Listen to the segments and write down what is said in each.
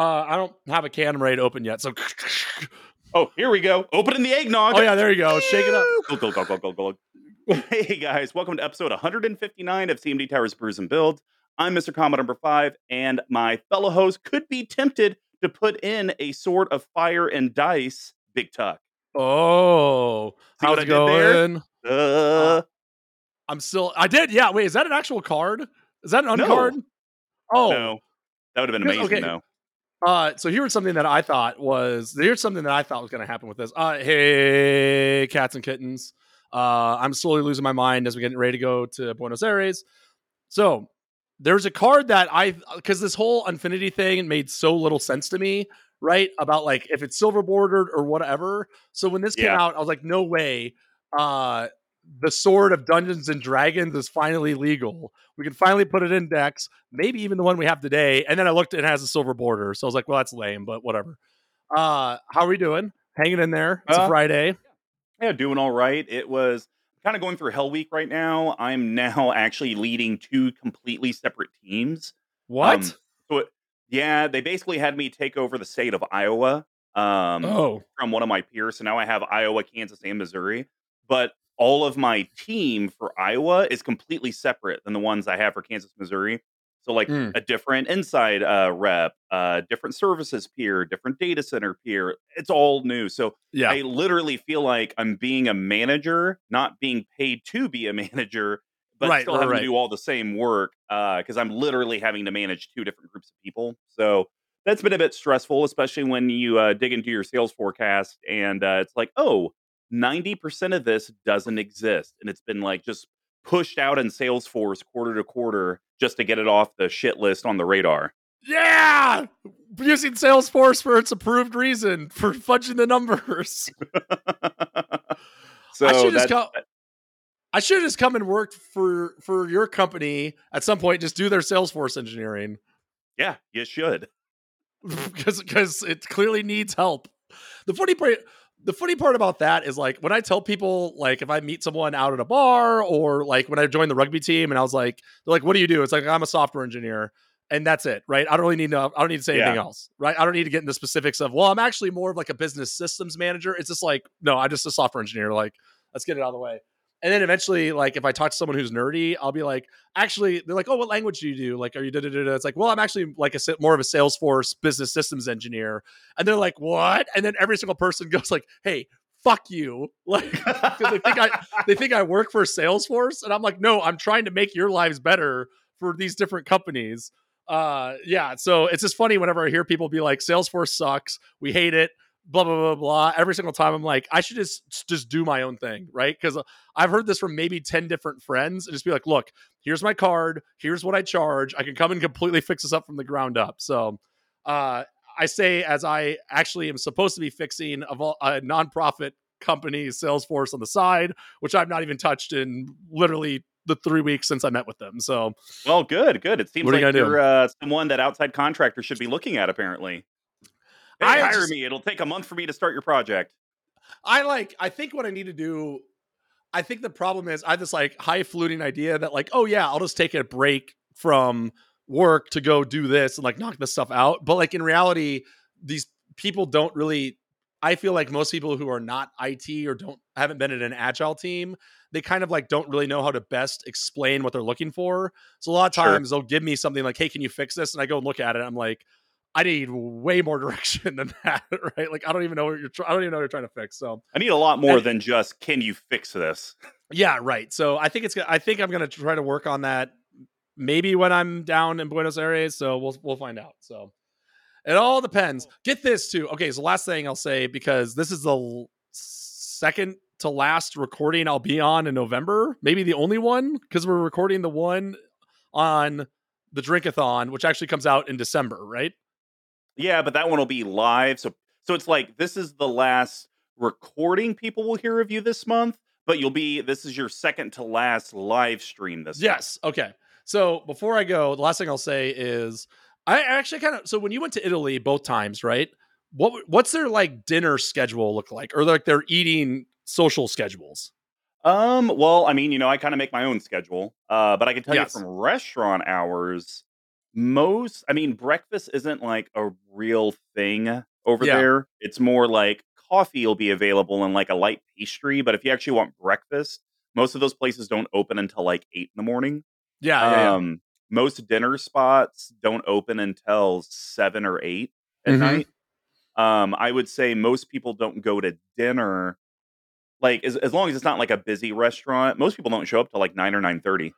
Uh, I don't have a can ready to open yet, so. Oh, here we go. Opening the eggnog. Oh yeah, there you go. Shake it up. Glug, glug, glug, glug, glug, glug. Hey guys, welcome to episode 159 of CMD Towers Brews and Builds. I'm Mr. Combo number five, and my fellow host could be tempted to put in a sword of fire and dice, Big Tuck. Oh, See how's it I did there? going? Uh, I'm still. I did. Yeah. Wait, is that an actual card? Is that an No. uncard? Oh, no, that would have been amazing okay. though. Uh, so here's something that I thought was here's something that I thought was going to happen with this. Uh, hey, cats and kittens. Uh, I'm slowly losing my mind as we're getting ready to go to Buenos Aires. So there's a card that I because this whole Infinity thing made so little sense to me, right? About like if it's silver bordered or whatever. So when this came Yeah. out, I was like, no way. Uh, the sword of Dungeons and Dragons is finally legal. We can finally put it in decks, maybe even the one we have today. And then I looked, it has a silver border. So I was like, well, that's lame, but whatever. Uh, how are we doing? Hanging in there. It's a Uh, Friday. Yeah, doing all right. It was kind of going through Hell Week right now. I'm now actually leading two completely separate teams. What? Um, so it, yeah, they basically had me take over the state of Iowa um, oh, from one of my peers. So now I have Iowa, Kansas, and Missouri. But all of my team for Iowa is completely separate than the ones I have for Kansas, Missouri. So like Mm. a different inside uh, rep, uh, different services peer, different data center peer. It's all new. So yeah. I literally feel like I'm being a manager, not being paid to be a manager, but Right, still having right. to do all the same work because I'm literally having to manage two different groups of people. So that's been a bit stressful, especially when you uh, dig into your sales forecast and uh, it's like, oh, 90% of this doesn't exist. And it's been like just pushed out in Salesforce quarter to quarter just to get it off the shit list on the radar. yeah. Using Salesforce for its approved reason for fudging the numbers. so I should just come. I should just come and work for for your company at some point. Just do their Salesforce engineering yeah, you should. because because it clearly needs help. The funny part, the funny part about that is like when I tell people like if I meet someone out at a bar or like when I joined the rugby team and I was like they're like what do you do? It's like I'm a software engineer and that's it, right? I don't really need to I don't need to say anything else, right? I don't need to get into specifics of well I'm actually more of like a business systems manager. It's just like no, I'm just a software engineer. Like let's get it out of the way. And then eventually, like if I talk to someone who's nerdy, I'll be like, actually, they're like, oh, what language do you do? Like, are you da da da? It's like, well, I'm actually like a more of a Salesforce business systems engineer. And they're like, what? And then every single person goes like, hey, fuck you, like they think I they think I work for Salesforce, and I'm like, no, I'm trying to make your lives better for these different companies. Uh, yeah, so it's just funny whenever I hear people be like, Salesforce sucks, we hate it, blah blah blah blah. Every single time, I'm like, I should just just do my own thing, right? Because I've heard this from maybe ten different friends, and just be like, look, here's my card, here's what I charge. I can come and completely fix this up from the ground up. So, uh, I say as I actually am supposed to be fixing a, a nonprofit company Salesforce on the side, which I've not even touched in literally the three weeks since I met with them. So Well, good, good. It seems What are you like you're uh, someone that outside contractors should be looking at. Apparently, hey, I hire just- me. It'll take a month for me to start your project. I like, I think what I need to do, I think the problem is I have this like high fluting idea that like, oh yeah, I'll just take a break from work to go do this and like knock this stuff out. But like in reality, these people don't really I feel like most people who are not IT or don't haven't been in an agile team, they kind of like don't really know how to best explain what they're looking for. So a lot of Sure. times they'll give me something like, "Hey, can you fix this?" And I go and look at it. I'm like, I need way more direction than that, right? Like I don't even know what you're. Try- I don't even know what you're trying to fix. So I need a lot more And- than just "Can you fix this?" yeah, right. So I think it's. I think I'm gonna try to work on that. Maybe when I'm down in Buenos Aires. So we'll we'll find out. So it all depends. Get this too. Okay, so last thing I'll say because this is the second to last recording I'll be on in November. Maybe the only one because we're recording the one on the Drinkathon, which actually comes out in December, right? Yeah, but that one will be live. So so it's like this is the last recording people will hear of you this month, but you'll be this is your second to last live stream this month. Yes. Okay. So before I go, the last thing I'll say is I actually kind of so when you went to Italy both times, right? What what's their like dinner schedule look like, or like their eating social schedules? Um, well, I mean, you know, I kind of make my own schedule. Uh, but I can tell Yes. you from restaurant hours, most I mean, breakfast isn't like a real thing over Yeah. there. It's more like coffee will be available and like a light pastry. But if you actually want breakfast, most of those places don't open until like eight in the morning. Yeah, yeah, yeah. Um, most dinner spots don't open until seven or eight at Mhm. night. Um, I would say most people don't go to dinner like as, as long as it's not like a busy restaurant. Most people don't show up till like nine or nine thirty.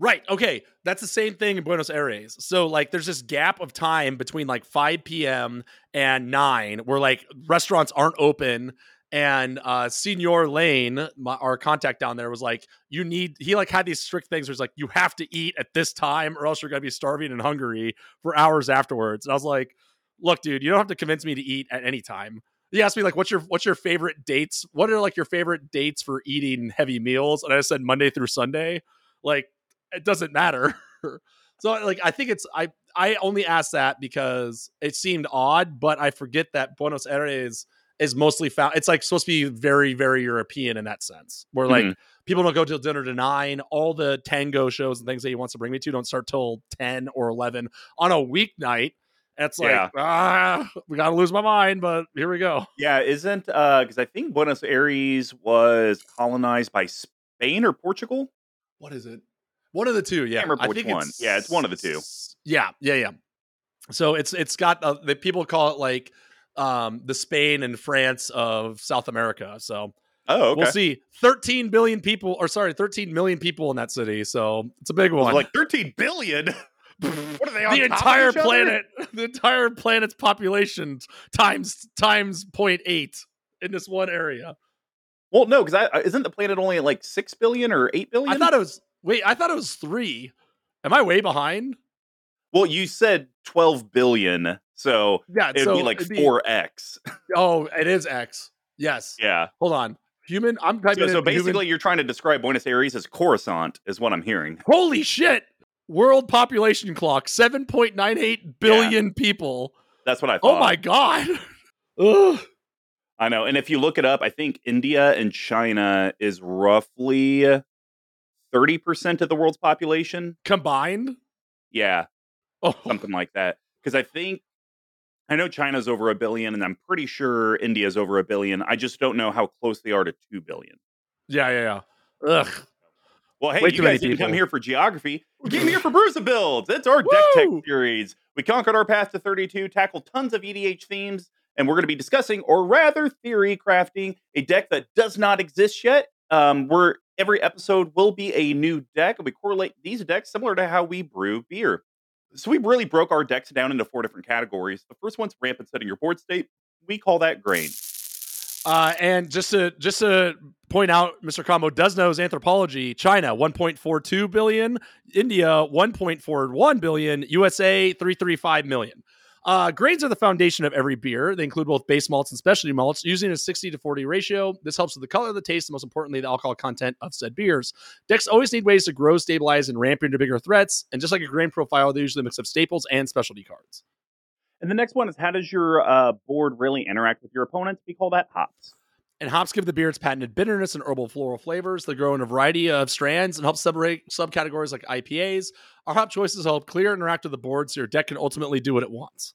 Right. Okay. That's the same thing in Buenos Aires. So like there's this gap of time between like 5 p.m. and 9 where like restaurants aren't open and uh Senior Lane, my, our contact down there was like you need he like had these strict things where it's like you have to eat at this time or else you're going to be starving and hungry for hours afterwards. And I was like, "Look, dude, you don't have to convince me to eat at any time." He asked me like, "What's your what's your favorite dates? What are like your favorite dates for eating heavy meals?" And I said Monday through Sunday. Like it doesn't matter. so like I think it's I I only asked that because it seemed odd, but I forget that Buenos Aires is mostly found it's like supposed to be very, very European in that sense. Where like Mhm. people don't go till dinner to nine. All the tango shows and things that he wants to bring me to don't start till ten or eleven on a weeknight. It's like, Yeah. ah, we gotta lose my mind, but here we go. Yeah, isn't uh because I think Buenos Aires was colonized by Spain or Portugal. What is it? One of the two, yeah. remember which one. Yeah, it's one of the two. Yeah, yeah, yeah. So it's it's got uh, the people call it like um the Spain and France of South America. So Oh, okay. we'll see. 13 billion people, or sorry, 13 million people in that city. So it's a big one. like thirteen billion. what are they on the entire planet, the entire planet's population times times 0.8 in this one area. Well, no, because I isn't the planet only like six billion or eight billion? I thought it was wait, I thought it was three. Am I way behind? Well, you said twelve billion, so Yeah, it'd so be like it'd four x. Oh, it is X. Yes. Yeah. Hold on. Human. I'm typing So, so basically, human- you're trying to describe Buenos Aires as Coruscant, is what I'm hearing. holy shit. World population clock 7.98 billion people. That's what I thought. Oh my god. Ugh. I know. And if you look it up, I think India and China is roughly 30% of the world's population. Combined. Yeah, Oh, something like that. Because I think, I know China's over a billion, and I'm pretty sure India's over a billion. I just don't know how close they are to 2 billion. yeah, yeah, yeah. Ugh. Well, hey, Way you guys didn't come here for geography. You came here for Brews and Builds. It's our deck tech series. We conquered our path to 32, tackled tons of EDH themes, and we're going to be discussing, or rather, theory crafting a deck that does not exist yet. Um, where every episode will be a new deck, and we correlate these decks similar to how we brew beer. So we really broke our decks down into four different categories. The first one's rampant setting your board state. We call that grain. Uh, and just to just to point out, Mr. Combo does know his anthropology. China 1.42 billion, India 1.41 billion, USA 335 million. Uh, grains are the foundation of every beer. They include both base malts and specialty malts, using a 60 to 40 ratio. This helps with the color, the taste, and most importantly, the alcohol content of said beers. Decks always need ways to grow, stabilize, and ramp into bigger threats. And just like a grain profile, they usually mix up staples and specialty cards. And the next one is how does your uh, board really interact with your opponents? We call that hops. And hops give the beer its patented bitterness and herbal floral flavors. They grow in a variety of strands and help separate subcategories like IPAs. Our hop choices help clear and interact with the board so your deck can ultimately do what it wants.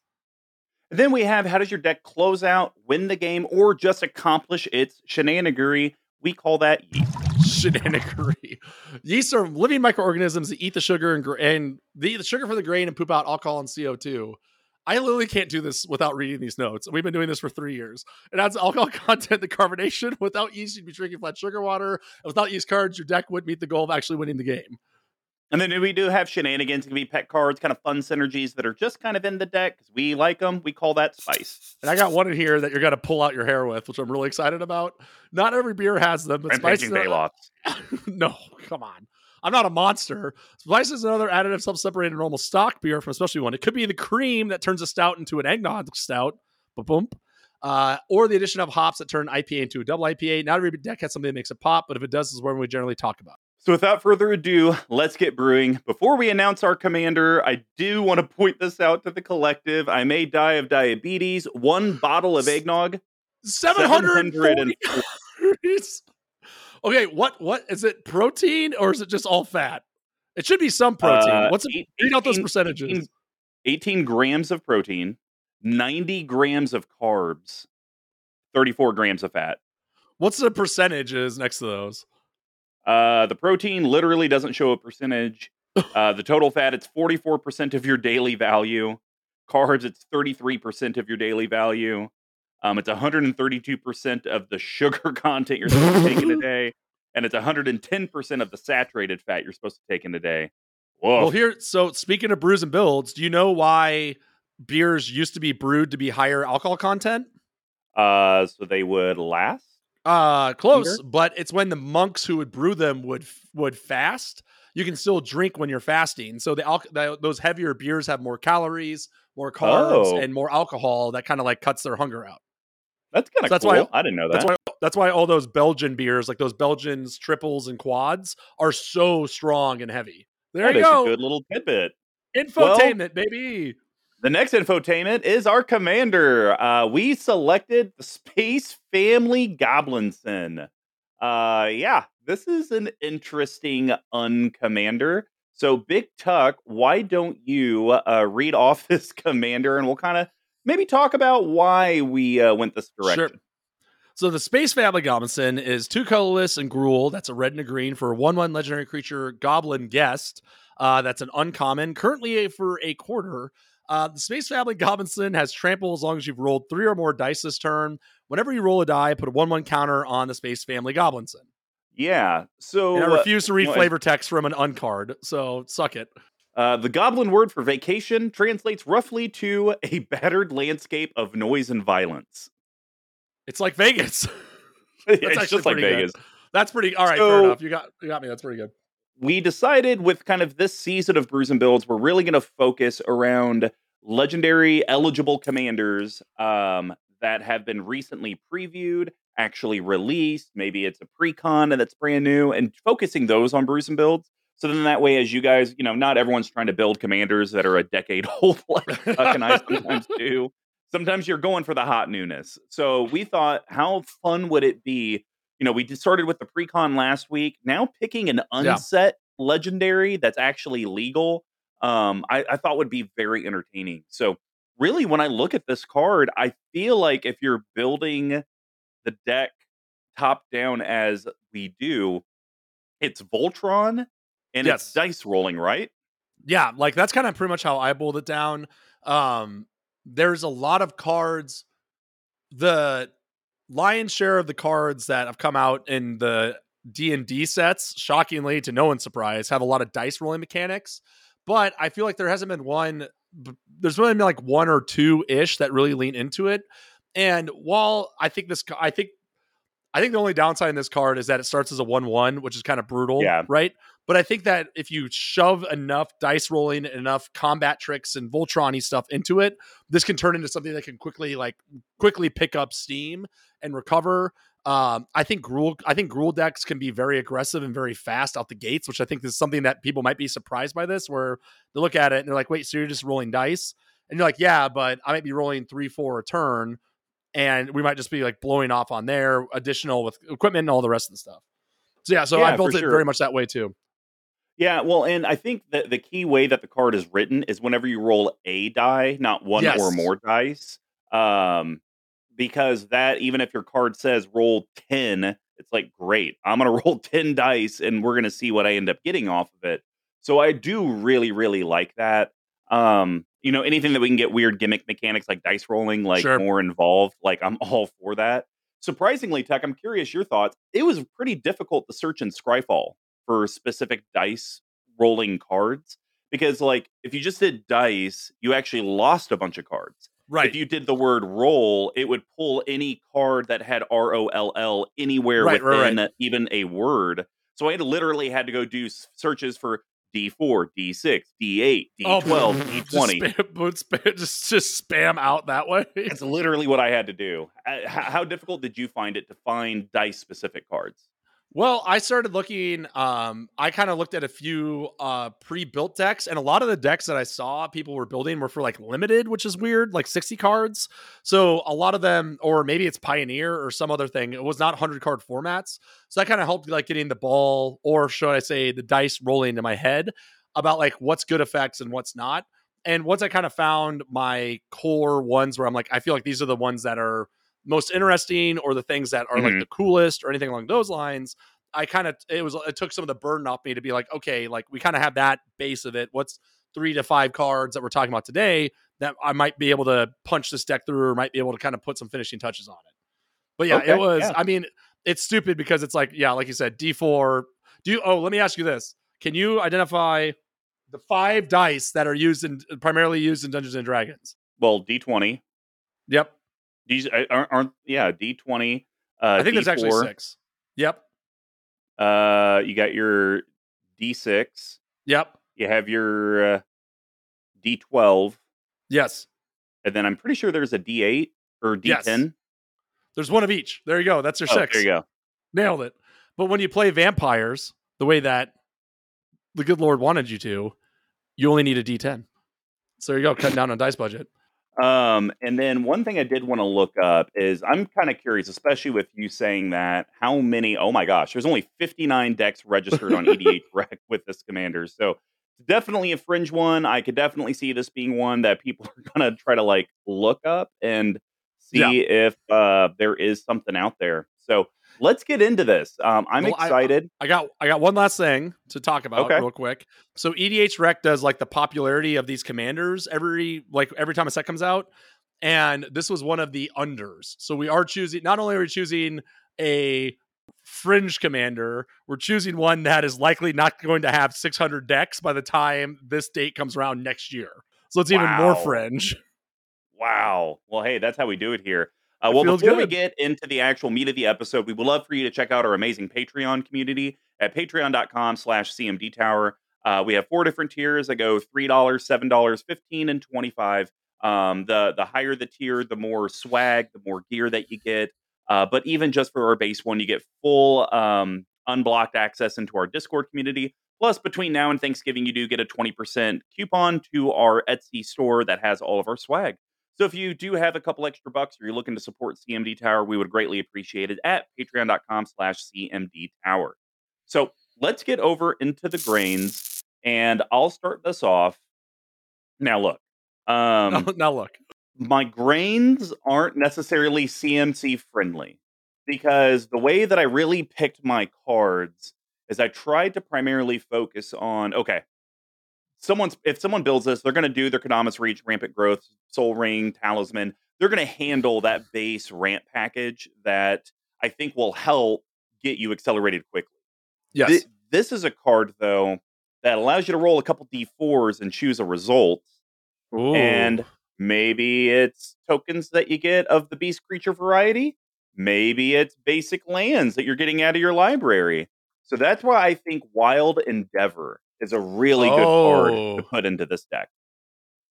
And then we have how does your deck close out, win the game, or just accomplish its shenanigery? We call that yeast. Shenanigery. Yeast are living microorganisms that eat the sugar and, gra- and they eat the sugar for the grain and poop out alcohol and CO2. I literally can't do this without reading these notes. We've been doing this for three years. It adds alcohol content to carbonation. Without yeast, you'd be drinking flat sugar water. And without yeast cards, your deck would meet the goal of actually winning the game. And then we do have shenanigans. It can be pet cards, kind of fun synergies that are just kind of in the deck because we like them. We call that spice. And I got one in here that you're going to pull out your hair with, which I'm really excited about. Not every beer has them, but spice. Rampaging no, come on. I'm not a monster. Spice is another additive self-separated normal stock beer from a specialty one. It could be the cream that turns a stout into an eggnog stout, ba-boom, uh, or the addition of hops that turn IPA into a double IPA. Not every deck has something that makes it pop, but if it does, this is where we generally talk about. So without further ado, let's get brewing. Before we announce our commander, I do want to point this out to the collective. I may die of diabetes. One bottle of eggnog. 740 calories. Okay, what what is it? Protein or is it just all fat? It should be some protein. Uh, What's it? Read out those percentages. 18 18 grams of protein, 90 grams of carbs, 34 grams of fat. What's the percentages next to those? Uh, the protein literally doesn't show a percentage. Uh, the total fat, it's 44% of your daily value. Carbs, it's 33% of your daily value. Um, it's 132% of the sugar content you're supposed to take in a day. And it's 110% of the saturated fat you're supposed to take in a day. Whoa. Well, here. So speaking of brews and builds, do you know why beers used to be brewed to be higher alcohol content? uh, so they would last? Uh, close, but it's when the monks who would brew them would would fast. You can still drink when you're fasting. So the, alc- the those heavier beers have more calories, more carbs, Oh. and more alcohol. That kind of like cuts their hunger out. That's kind of So that's cool. why- I didn't know that. That's why that's why all those Belgian beers, like those Belgians triples and quads, are so strong and heavy. There That you is go. a good little tidbit. Infotainment, baby. The next infotainment is our commander. Uh, we selected the Space Family Goblinson. Uh, yeah, this is an interesting uncommander. So, Big Tuck, why don't you uh, read off this commander and we'll kind of maybe talk about why we uh, went this direction. Sure. So the Space Family Goblinson is two colorless and Gruul. That's a red and a green for a one-one legendary creature Goblin Guest. Uh, that's an uncommon. Currently a, for a quarter. Uh, the Space Family Goblinson has trample as long as you've rolled three or more dice this turn. Whenever you roll a die, put a one-one counter on the Space Family Goblinson. Yeah. So, And I uh, refuse to read know, flavor text from an uncard. So suck it. Uh, the goblin word for vacation translates roughly to a battered landscape of noise and violence. It's like Vegas. it's actually just like pretty good. Vegas. That's pretty. All right, So- fair enough. You got you got me. That's pretty good. We decided with kind of this season of Brews and Builds, we're really going to focus around legendary eligible commanders um, that have been recently previewed, actually released. Maybe it's a pre-con and that's brand new, and focusing those on Brews and Builds. So then that way, as you guys, you know, not everyone's trying to build commanders that are a decade old, like Tuck and I sometimes do. Sometimes you're going for the hot newness. So we thought, how fun would it be? You know, we just started with the pre-con last week. Now picking an Yeah. unset legendary that's actually legal, um, I, I thought would be very entertaining. So really, when I look at this card, I feel like if you're building the deck top down as we do, it's Voltron and Yes. it's dice rolling, right? yeah like that's kind of pretty much how i boiled it down um there's a lot of cards the lion's share of the cards that have come out in the d&d sets shockingly to no one's surprise have a lot of dice rolling mechanics but i feel like there hasn't been one there's really been like one or two ish that really lean into it and while i think this i think I think the only downside in this card is that it starts as a one-one, which is kind of brutal, Yeah. right? But I think that if you shove enough dice rolling, and enough combat tricks and Voltron-y stuff into it, this can turn into something that can quickly, like, quickly pick up steam and recover. Um, I think Gruul I think Gruul decks can be very aggressive and very fast out the gates, which I think is something that people might be surprised by. This, where they look at it and they're like, "Wait, so you're just rolling dice?" And you're like, "Yeah, but I might be rolling three, four a turn." and we might just be like blowing off on there, additional with equipment and all the rest of the stuff. So yeah, so Yeah, I built it sure. very much that way too. Yeah, well, and I think that the key way that the card is written is whenever you roll a die, not one Yes. or more dice. Um, because that even if your card says roll 10, it's like great. I'm going to roll 10 dice and we're going to see what I end up getting off of it. So I do really really like that. Um, you know, anything that we can get weird gimmick mechanics like dice rolling like Sure. more involved, like I'm all for that. Surprisingly, Tech, I'm curious your thoughts. It was pretty difficult to search in Scryfall for specific dice rolling cards because like if you just did dice, you actually lost a bunch of cards. Right. If you did the word roll, it would pull any card that had R O L L anywhere Right, right, within even a word. So I literally had to go do searches for D4, D6, D8, D12, D20. Just spam, spam- just just spam out that way. It's literally what I had to do. Uh, How difficult did you find it to find dice specific cards? Well, I started looking. Um, I kind of looked at a few uh, pre-built decks, and a lot of the decks that I saw people were building were for like limited, which is weird, like sixty cards. So a lot of them, or maybe it's Pioneer or some other thing. It was not hundred card formats. So that kind of helped like getting the ball, or should I say, the dice rolling into my head about like what's good effects and what's not. And once I kind of found my core ones where I'm like, I feel like these are the ones that are most interesting or the things that are Mhm. like the coolest or anything along those lines i kind of it was it took some of the burden off me to be like okay like we kind of have that base of it what's three to five cards that we're talking about today that i might be able to punch this deck through or might be able to kind of put some finishing touches on it but yeah Okay, it was yeah. i mean it's stupid because it's like yeah like you said d4 do you oh let me ask you this can you identify the five dice that are used in primarily used in dungeons and dragons Well, D twenty. yep These aren't, yeah D twenty. Uh, i think there's actually six yep Uh, you got your D six. yep You have your uh, D twelve, yes and then I'm pretty sure there's a D eight or D Yes. ten. There's one of each. There you go. That's your Oh, six. there you go. Nailed it. But when you play vampires the way that the good Lord wanted you to, you only need a D10. So there you go, cutting down on dice budget. Um, and then one thing I did want to look up is I'm kind of curious, especially with you saying that how many, oh my gosh, there's only 59 decks registered on EDH Rec with this commander. So definitely a fringe one. I could definitely see this being one that people are gonna try to like look up and see Yeah. if uh there is something out there. So let's get into this. Um, I'm Well, excited. I got I got one last thing to talk about Okay. real quick. So EDH Rec does like the popularity of these commanders every like every time a set comes out. And this was one of the unders. So we are choosing not only are we choosing a fringe commander, we're choosing one that is likely not going to have 600 decks by the time this date comes around next year. So it's even more fringe. Wow. Well, hey, that's how we do it here. Uh, well, before we get into the actual meat of the episode, we would love for you to check out our amazing Patreon community at patreon.com slash CMD Tower. Uh, we have four different tiers that go $3, $7, 15 and 25 um, the, the higher the tier, the more swag, the more gear that you get. Uh, but even just for our base one, you get full um, unblocked access into our Discord community. Plus, between now and Thanksgiving, you do get a 20% coupon to our Etsy store that has all of our swag. So if you do have a couple extra bucks or you're looking to support CMD Tower, we would greatly appreciate it at patreon.com slash CMD Tower. So let's get over into the grains and I'll start this off. Now look, um, now look. my grains aren't necessarily CMC friendly because the way that I really picked my cards is I tried to primarily focus on okay, someone's if someone builds this, they're going to do their Kodama's Reach, Rampant Growth, Sol Ring, Talisman. They're going to handle that base ramp package that I think will help get you accelerated quickly. Yes. Thi- this is a card though that allows you to roll a couple d4s and choose a result and maybe it's tokens that you get of the beast creature variety. Maybe it's basic lands that you're getting out of your library. So that's why I think Wild Endeavor is a really good card Oh. to put into this deck.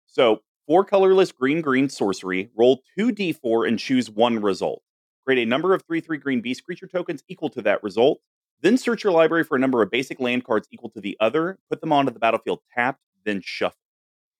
So, four colorless green green sorcery, roll 2d4 and choose one result. Create a number of 3 3 green beast creature tokens equal to that result. Then search your library for a number of basic land cards equal to the other, put them onto the battlefield tapped, then shuffle.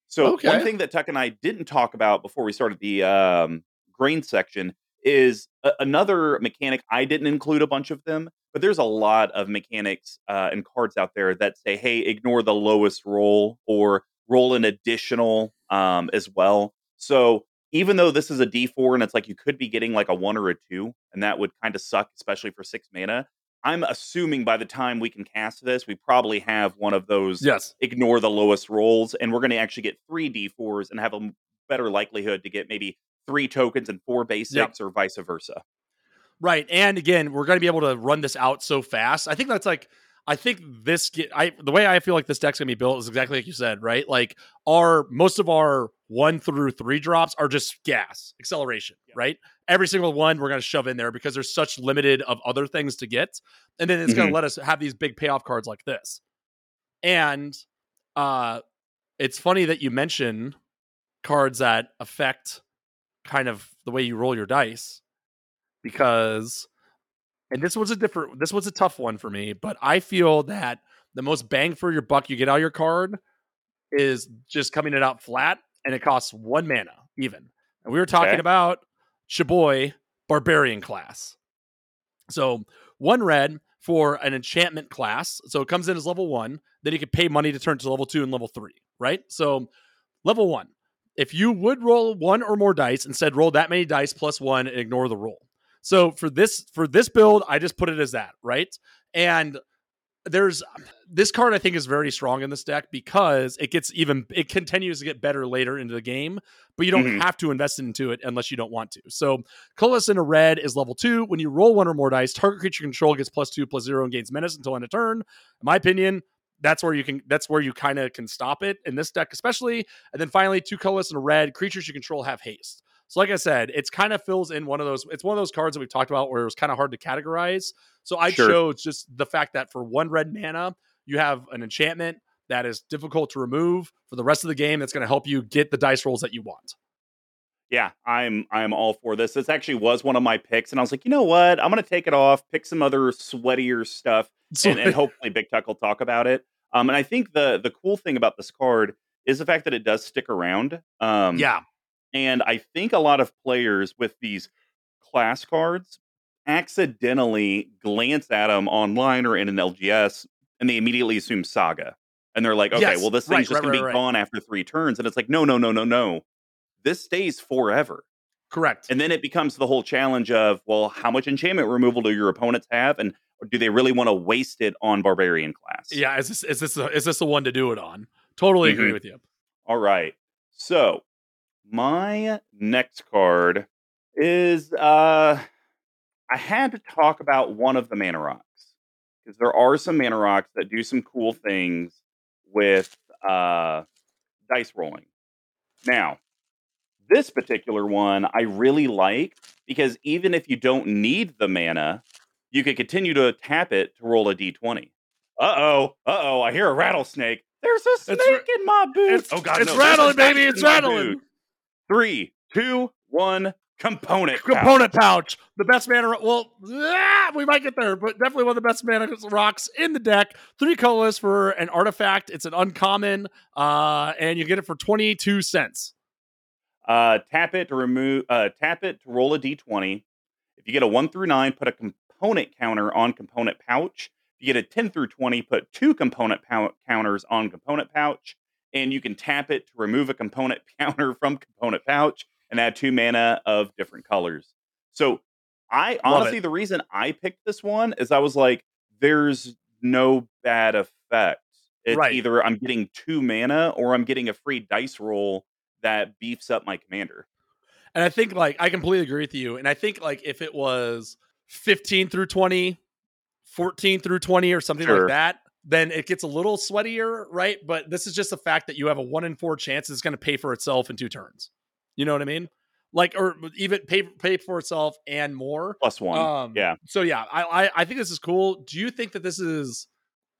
So Okay. one thing that Tuck and I didn't talk about before we started the um, grain section is a- another mechanic. I didn't include a bunch of them, but there's a lot of mechanics uh, and cards out there that say, "Hey, ignore the lowest roll or roll an additional um, as well." So even though this is a D4 and it's like you could be getting like a one or a two, and that would kind of suck, especially for six mana. I'm assuming by the time we can cast this, we probably have one of those Yes. ignore the lowest rolls, and we're going to actually get three D4s and have a better likelihood to get maybe three tokens and four basics, or vice versa. Right. And again, we're going to be able to run this out so fast. I think that's like, I think this get, I the way I feel like this deck's gonna be built is exactly like you said, right? Like our most of our one through three drops are just gas acceleration, right? Every single one we're gonna shove in there because there's such limited of other things to get, and then it's gonna Mhm. let us have these big payoff cards like this. And uh, it's funny that you mention cards that affect kind of the way you roll your dice because and this was a different this was a tough one for me, but I feel that the most bang for your buck you get out of your card is just coming it out flat and it costs one mana even. And we were talking Okay. about Chaboy Barbarian class. So one red for an enchantment class. So it comes in as level one. Then you can pay money to turn to level two and level three, right? So level one. If you would roll one or more dice, instead roll that many dice plus one and ignore the roll. So for this for this build, I just put it as that, right? And there's this card I think is very strong in this deck because it gets even it continues to get better later into the game, but you don't Mhm. have to invest into it unless you don't want to. So Colorless in a red is level two. When you roll one or more dice, target creature control gets plus two plus zero and gains menace until end of turn. In my opinion, that's where you can that's where you kind of can stop it in this deck, especially. And then finally, two colorless and a red, creatures you control have haste. So, like I said, it's kind of fills in one of those. It's one of those cards that we've talked about where it was kind of hard to categorize. So I Sure. chose just the fact that for one red mana, you have an enchantment that is difficult to remove for the rest of the game. That's going to help you get the dice rolls that you want. Yeah, I'm I'm all for this. This actually was one of my picks, and I was like, you know what? I'm gonna take it off, pick some other sweatier stuff, and, and hopefully Big Tuck will talk about it. Um, and I think the the cool thing about this card is the fact that it does stick around. Um, yeah, and I think a lot of players with these class cards accidentally glance at them online or in an LGS, and they immediately assume Saga, and they're like, okay, Yes, well this right, thing's just right, gonna be right. gone after three turns, and it's like, no, no, no, no, no. This stays forever. correct. And then it becomes the whole challenge of, well, how much enchantment removal do your opponents have, and do they really want to waste it on barbarian class? yeah, is this is this the, is this the one to do it on? Totally agree Mhm. with you. All right. So my next card is uh I had to talk about one of the mana rocks. Because there are some mana rocks that do some cool things with uh dice rolling. Now, this particular one I really like because even if you don't need the mana, you can continue to tap it to roll a d20. Uh oh, uh oh, I hear a rattlesnake. There's a snake It's ra- in my boot. It's, oh god, it's no, rattling, baby! It's rattling. Three, two, one, component. pouch. Component pouch, the best mana. Well, ah, we might get there, but definitely one of the best mana rocks in the deck. Three colors for an artifact. It's an uncommon, uh, and you get it for twenty two cents. Uh, tap it to remove. Uh, tap it to roll a d20. If you get a one through nine, put a component counter on component pouch. If you get a ten through twenty, put two component pou- counters on component pouch, and you can tap it to remove a component counter from component pouch and add two mana of different colors. So, I Love honestly, it. the reason I picked this one is I was like, there's no bad effect. It's Right. either I'm getting two mana or I'm getting a free dice roll that beefs up my commander. And I think like I completely agree with you. And I think like if it was 15 through 20, 14 through 20 or something Sure. like that, then it gets a little sweatier, right? But this is just the fact that you have a one in four chance it's going to pay for itself in two turns. You know what I mean? Like, or even pay pay for itself and more. Plus one. Um, yeah. So yeah, I, I I think this is cool. Do you think that this is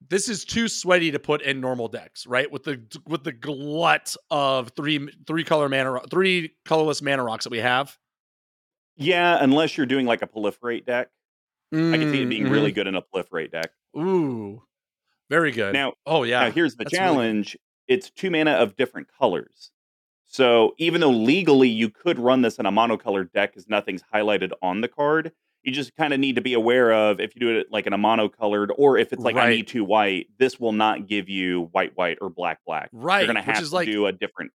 this is too sweaty to put in normal decks, right? With the with the glut of three three color mana three colorless mana rocks that we have. Yeah, unless you're doing like a proliferate deck. I can see it being Mm, really good in a proliferate deck. Ooh, very good. Now, oh yeah, now here's the that's really challenge. it's two mana of different colors. So even though legally you could run this in a monocolored deck because nothing's highlighted on the card, you just kind of need to be aware of if you do it like in a monocolored or if it's like I Right. need two white, this will not give you white white or black black. right? You're gonna have to like do a different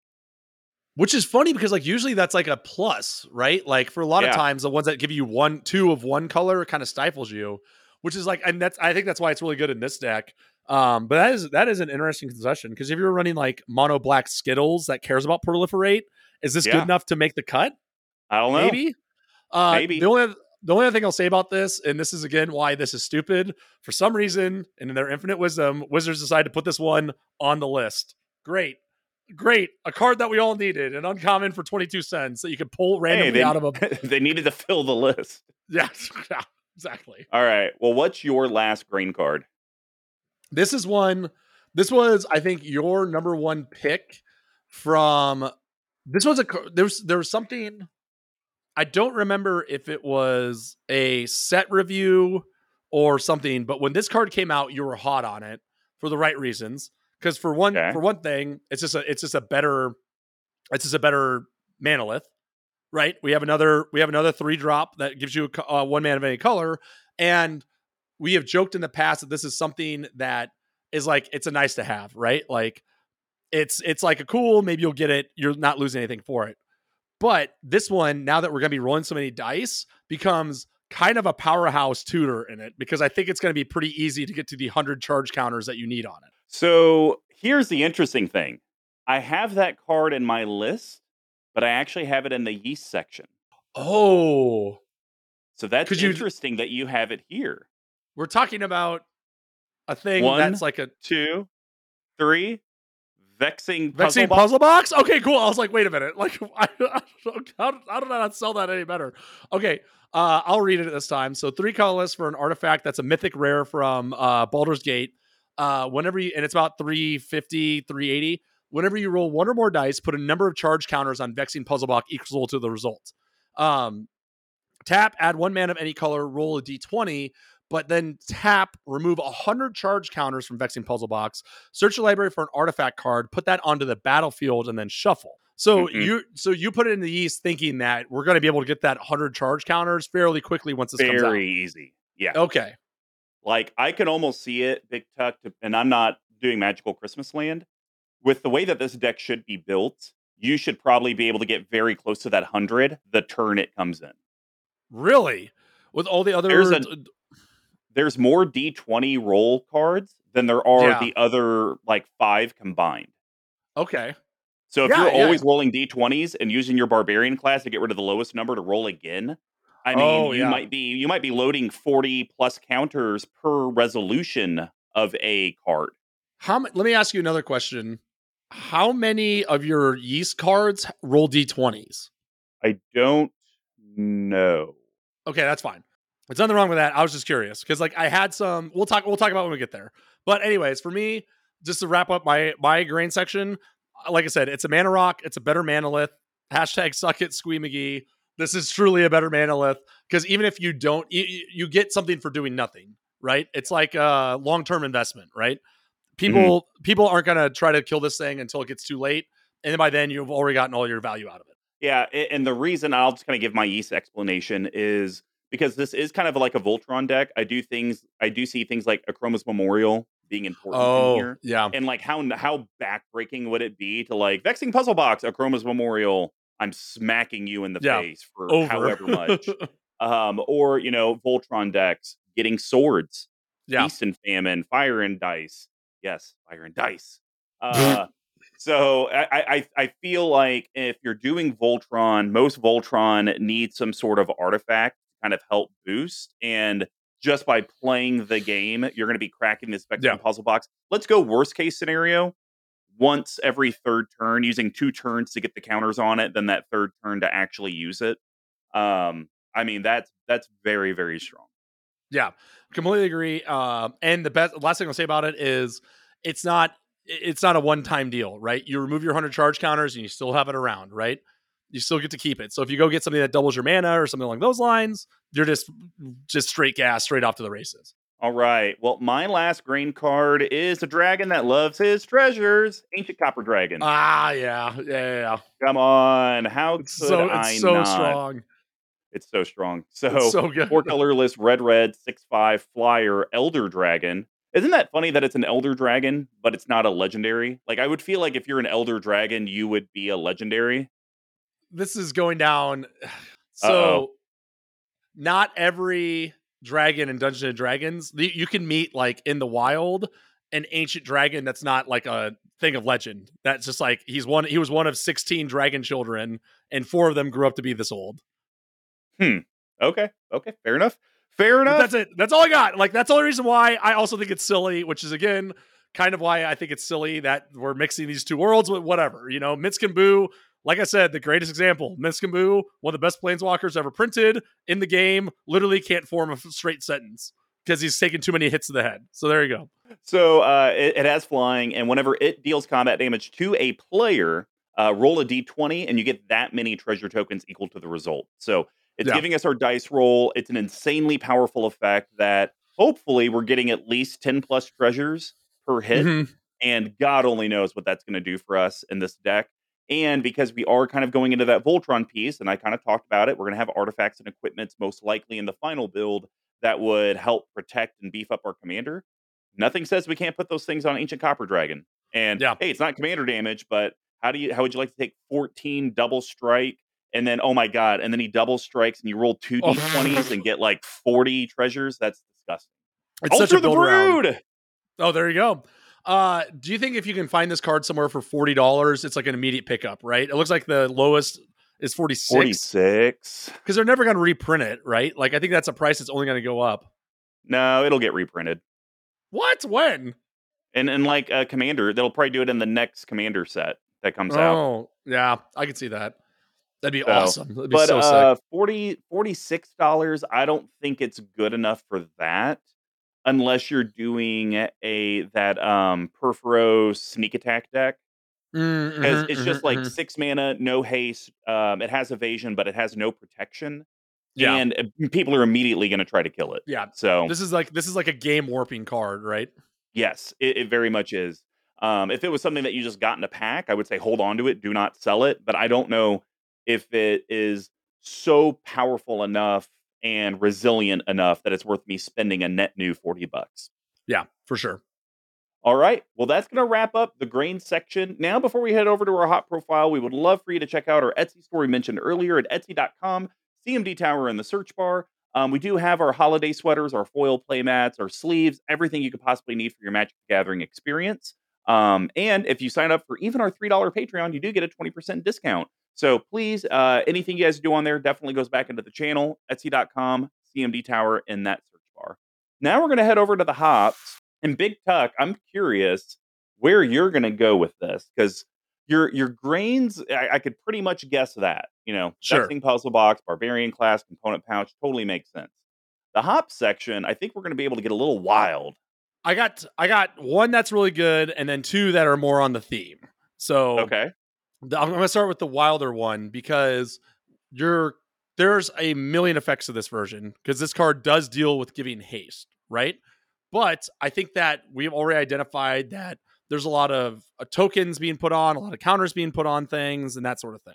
Which is funny because like usually that's like a plus, right? Like for a lot of times the ones that give you one two of one color kind of stifles you, which is like and that's I think that's why it's really good in this deck. Um, but that is that is an interesting concession because if you're running like mono black Skittles that cares about proliferate, is this Yeah. good enough to make the cut? I don't know. Maybe. Uh, Maybe. the only the only other thing I'll say about this, and this is again why this is stupid, for some reason, and in their infinite wisdom, Wizards decided to put this one on the list. Great. Great. A card that we all needed, an uncommon for 22 cents that you could pull randomly they- out of a they needed to fill the list. Yeah, yeah, exactly. All right. Well, what's your last green card? This is one. This was, I think, your number one pick from. This was a. There was there was something. I don't remember if it was a set review or something, but when this card came out, you were hot on it for the right reasons. Because for one, Okay. for one thing, it's just a it's just a better it's just a better Manalith, right? We have another we have another three drop that gives you a uh, one man of any color, and we have joked in the past that this is something that is like it's a nice to have, right? Like it's it's like a cool. Maybe you'll get it. You're not losing anything for it. But this one, now that we're going to be rolling so many dice, becomes kind of a powerhouse tutor in it because I think it's going to be pretty easy to get to the 100 charge counters that you need on it. So here's the interesting thing. I have that card in my list, but I actually have it in the yeast section. Oh, So that's Could you- interesting that you have it here. We're talking about a thing One, that's like a Two, three, vexing puzzle Vexing box. puzzle box. Okay, cool. I was like, wait a minute. Like, I, I don't- how, how did I not sell that any better? Okay, uh, I'll read it this time. So, three colorless for an artifact that's a mythic rare from uh, Baldur's Gate. Uh, whenever you, and it's about 350, 380. Whenever you roll one or more dice, put a number of charge counters on Vexing Puzzle Box equal to the result. Um, tap, add one man of any color, roll a d20, but then tap, remove 100 charge counters from Vexing Puzzle Box search your library for an artifact card, put that onto the battlefield, and then shuffle. So Mhm. you so you put it in the east thinking that we're going to be able to get that 100 charge counters fairly quickly once this Very comes easy. Yeah. Okay. Like I can almost see it, Big Tuck, to, and I'm not doing Magical Christmas Land. With the way that this deck should be built, you should probably be able to get very close to that hundred the turn it comes in. Really? With all the other There's an- There's more D20 roll cards than there are Yeah. the other like five combined. Okay. So if Yeah, you're yeah. always rolling D20s and using your barbarian class to get rid of the lowest number to roll again, I mean, Oh, you might be you might be loading 40 plus counters per resolution of a card. How let me ask you another question. How many of your yeast cards roll d20s? I don't know. Okay, that's fine. There's nothing wrong with that. I was just curious because like I had some. We'll talk. We'll talk about when we get there. But anyways, for me, just to wrap up my my grain section, uh, like I said, it's a mana rock. It's a better Manalith. Hashtag suck it, Squee McGee. This is truly a better Manalith because even if you don't, you, you- get something for doing nothing, right? It's like a long term investment, right? People people aren't gonna try to kill this thing until it gets too late, and then by then you've already gotten all your value out of it. Yeah, and the reason I'll just kind of give my yeast explanation is because this is kind of like a Voltron deck. I do things I do see things like Akroma's Memorial being important in here. Oh, yeah. And like how how backbreaking would it be to like vexing puzzle box, Akroma's Memorial, I'm smacking you in the Yeah, face for Over. however much. um, or you know, Voltron decks getting swords, yeah. Feast and Famine, Fire and Dice. Yes, Fire and Dice. Uh, so I, I I feel like if you're doing Voltron, most Voltron needs some sort of artifact kind of help boost. And just by playing the game, you're going to be cracking this Spectrum Yeah. puzzle box. Let's go worst case scenario. Once every third turn, using two turns to get the counters on it, then that third turn to actually use it. Um, I mean that's that's very very strong. Yeah, completely agree. Um, and the best last thing I'll say about it is it's not it's not a one time deal, right? You remove your hundred charge counters and you still have it around, right? You still get to keep it. So if you go get something that doubles your mana or something along those lines, you're just just straight gas, straight off to the races. All right. Well, my last green card is a dragon that loves his treasures, ancient copper dragon. Ah, yeah, yeah, yeah. Come on, how could It's so I it's so not? strong. It's so strong. So, It's so good. four colorless, red, red, six five flyer, elder dragon. Isn't that funny that it's an elder dragon, but it's not a legendary? Like I would feel like if you're an elder dragon, you would be a legendary. This is going down. So, Uh-oh. not every dragon in Dungeons and Dragons, you can meet like in the wild an ancient dragon that's not like a thing of legend. That's just like he's one. He was one of sixteen dragon children, and four of them grew up to be this old. Hmm. Okay, okay, fair enough. Fair But enough. that's it. That's all I got. Like that's the only reason why I also think it's silly, which is again kind of why I think it's silly that we're mixing these two worlds. But whatever, you know, Minsc and Boo. Like I said, the greatest example, Minsc and Boo, one of the best planeswalkers ever printed in the game. Literally can't form a straight sentence because he's taken too many hits to the head. So there you go. So uh, it, it has flying, and whenever it deals combat damage to a player, uh, roll a d20, and you get that many treasure tokens equal to the result. So it's Yeah. giving us our dice roll. It's an insanely powerful effect that hopefully we're getting at least 10 plus treasures per hit. Mhm. And God only knows what that's going to do for us in this deck. And because we are kind of going into that Voltron piece, and I kind of talked about it, we're going to have artifacts and equipments most likely in the final build that would help protect and beef up our commander. Nothing says we can't put those things on Ancient Copper Dragon. And Yeah. hey, it's not commander damage, but how do you how would you like to take 14 double strike and then oh my god, and then he double strikes and you roll two Oh. d20s and get like 40 treasures? That's disgusting. It's such a Alter the build around. Brood! Oh, there you go. Uh, do you think if you can find this card somewhere for forty dollars, it's like an immediate pickup, right? It looks like the lowest is forty six 46. because they're never going to reprint it, right? Like I think that's a price that's only going to go up. No, it'll get reprinted. What? When? And and like a commander, they'll probably do it in the next commander set that comes out. Oh, yeah, I could see that. That'd be So, awesome. That'd be But so uh sick. 40 $46, I don't think it's good enough for that unless you're doing a that um Purphoros sneak attack deck. mm-hmm, it's mhm, just like mhm. six mana, no haste. Um, it has evasion, but it has no protection. yeah, And uh, people are immediately going to try to kill it. yeah. So This is like this is like a game warping card, right? Yes, it, it very much is. Um, if it was something that you just got in a pack, I would say hold on to it, do not sell it. But I don't know if it is so powerful enough and resilient enough that it's worth me spending a net new 40 bucks. Yeah, for sure. All right. Well, that's going to wrap up the grain section. Now, before we head over to our hot profile, we would love for you to check out our Etsy store we mentioned earlier at etsy.com, CMD Tower in the search bar. Um, we do have our holiday sweaters, our foil playmats, our sleeves, everything you could possibly need for your Magic Gathering experience. Um, and if you sign up for even our $3 Patreon, you do get a 20% discount. So please, uh, anything you guys do on there definitely goes back into the channel, etsy.com, CMD Tower in that search bar. Now we're going to head over to the hops. And Big Tuck, I'm curious where you're going to go with this because your your grains, I, I could pretty much guess that. You know, Sure. puzzle box, barbarian class, component pouch, totally makes sense. The hop section, I think we're going to be able to get a little wild. I got I got one that's really good, and then two that are more on the theme. So Okay. I'm going to start with the wilder one because you're there's a million effects of this version because this card does deal with giving haste, right? But I think that we've already identified that there's a lot of uh, tokens being put on, a lot of counters being put on things, and that sort of thing.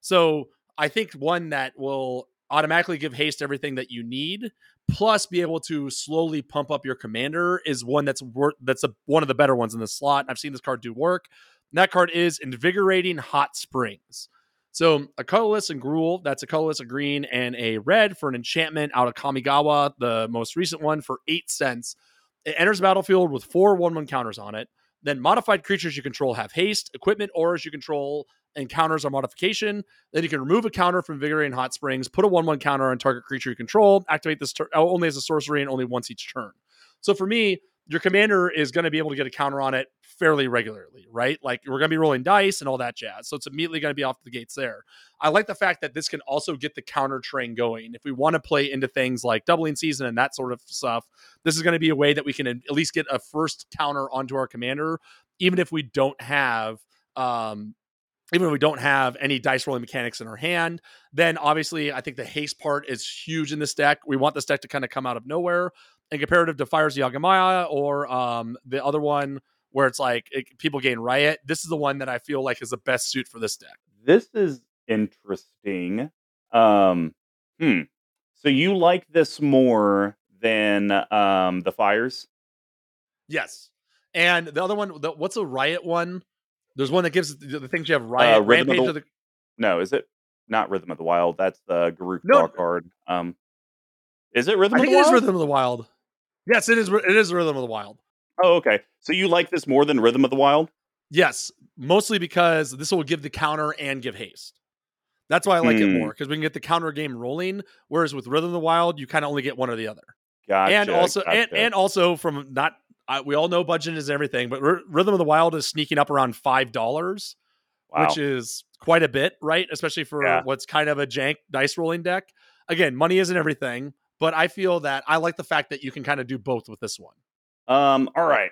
So I think one that will automatically give haste everything that you need, plus be able to slowly pump up your commander is one that's worth that's a, one of the better ones in the slot. I've seen this card do work. And that card is Invigorating Hot Springs. So a colorless and Gruul, that's a colorless, a green, and a red for an enchantment out of Kamigawa, the most recent one for eight cents. It enters battlefield with four 1 1 counters on it. Then modified creatures you control have haste, equipment, auras you control, and counters are modification. Then you can remove a counter from Invigorating Hot Springs, put a 1 1 counter on target creature you control, activate this tur- oh, only as a sorcery and only once each turn. So for me, your commander is going to be able to get a counter on it fairly regularly, right? Like we're going to be rolling dice and all that jazz. So it's immediately going to be off the gates there. I like the fact that this can also get the counter train going. If we want to play into things like doubling season and that sort of stuff, this is going to be a way that we can at least get a first counter onto our commander, even if we don't have um even if we don't have any dice rolling mechanics in our hand, then obviously I think the haste part is huge in this deck. We want this deck to kind of come out of nowhere. And comparative to Fires of Yavimaya or um, the other one where it's like it, people gain riot, this is the one that I feel like is the best suit for this deck. This is interesting. Um, hmm. So you like this more than um the fires? Yes. And the other one, the, what's a riot one? There's one that gives the, the things you have riot, Uh, Rhythm of rampage the- of the No, is it not Rhythm of the Wild? That's the Garruk No. card. Um, is it Rhythm I of think the it is Rhythm of the Wild. Yes, it is. It is Rhythm of the Wild. Oh, okay. So you like this more than Rhythm of the Wild? Yes, mostly because this will give the counter and give haste. That's why I like it Hmm. more because we can get the counter game rolling. Whereas with Rhythm of the Wild, you kind of only get one or the other. Gotcha. and also, and, and also from not, I, we all know budget is everything, but R- Rhythm of the Wild is sneaking up around five dollars, wow. which is quite a bit, right? Especially for Yeah. what's kind of a jank dice rolling deck. Again, money isn't everything, but I feel that I like the fact that you can kind of do both with this one. Um, all right.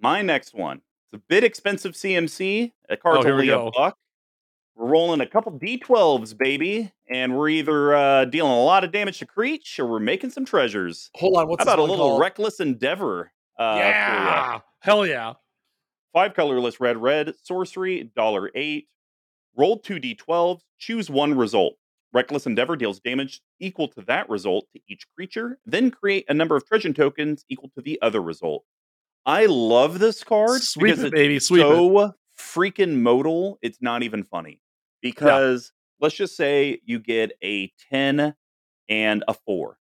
My next one. It's a bit expensive CMC. A card's Oh, only a buck. We're rolling a couple D12s, baby, and we're either uh, dealing a lot of damage to Creech or we're making some treasures. Hold on, what's How about a little called? reckless endeavor? Uh, for yeah, hell yeah. Five colorless red, red, sorcery, dollar eight. Roll two d12s, choose one result. Reckless Endeavor deals damage equal to that result to each creature, then create a number of treasure tokens equal to the other result. I love this card Sweep because it, it's baby, sweep it. so freaking modal, it's not even funny. Because let's just say you get a 10 and a 4.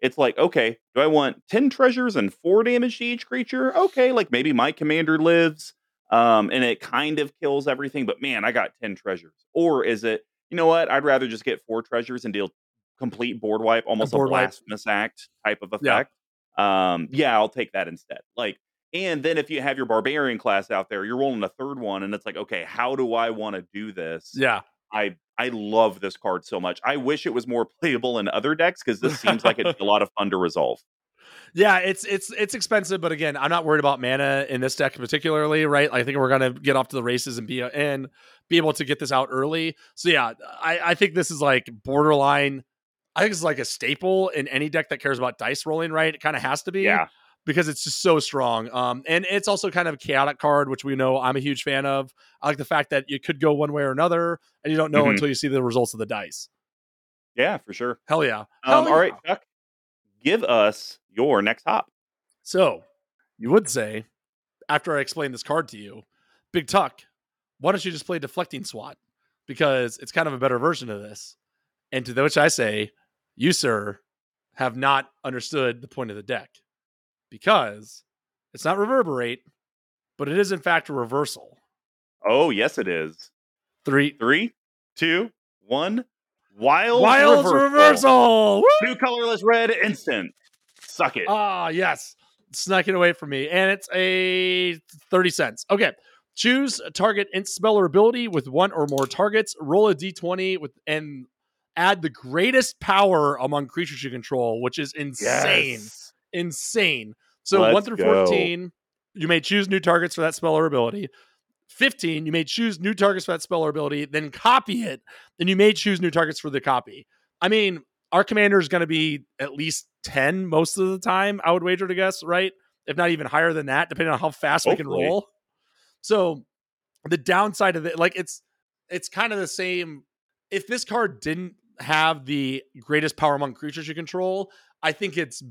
It's like, okay, do I want 10 treasures and 4 damage to each creature? Okay, like maybe my commander lives um, and it kind of kills everything, but man, I got 10 treasures. Or is it, you know what? I'd rather just get 4 treasures and deal complete board wipe, almost a, board wipe. blasphemous act type of Yeah. effect. Um, yeah, I'll take that instead. Like, and then if you have your barbarian class out there, you're rolling a third one, and it's like, okay, how do I want to do this? Yeah. I I love this card so much. I wish it was more playable in other decks because this seems like it'd a lot of fun to resolve. Yeah, it's it's it's expensive, but again, I'm not worried about mana in this deck particularly, right? I think we're gonna get off to the races and be and be able to get this out early. So yeah, I, I think this is like borderline. I think it's like a staple in any deck that cares about dice rolling, right? It kind of has to be, Yeah, because it's just so strong. Um, and it's also kind of a chaotic card, which we know I'm a huge fan of. I like the fact that you could go one way or another, and you don't know Mhm. until you see the results of the dice. yeah, for sure. Hell yeah! Um, Hell all right. Chuck, give us your next hop. So you would say, after I explain this card to you, Big Tuck, why don't you just play Deflecting SWAT? Because it's kind of a better version of this. And to which I say, you, sir, have not understood the point of the deck. Because it's not reverberate, but it is in fact a reversal. Oh, yes, it is. Three Three, two, one. Wild, Wyll's reversal. reversal. Two colorless red instant. Suck it. Ah, yes. Snuck it away from me. And it's a 30 cents. Okay. Choose a target or ability with one or more targets. Roll a d20 with and add the greatest power among creatures you control, which is insane. Yes. Insane. So Let's 1 through go. 14, you may choose new targets for that spell or ability. 15, you may choose new targets for that spell or ability, then copy it, and you may choose new targets for the copy. I mean, our commander is going to be at least 10 most of the time, I would wager to guess, right? If not even higher than that, depending on how fast we can roll. So the downside of it, like it's it's kind of the same. If this card didn't have the greatest power among creatures you control, I think it's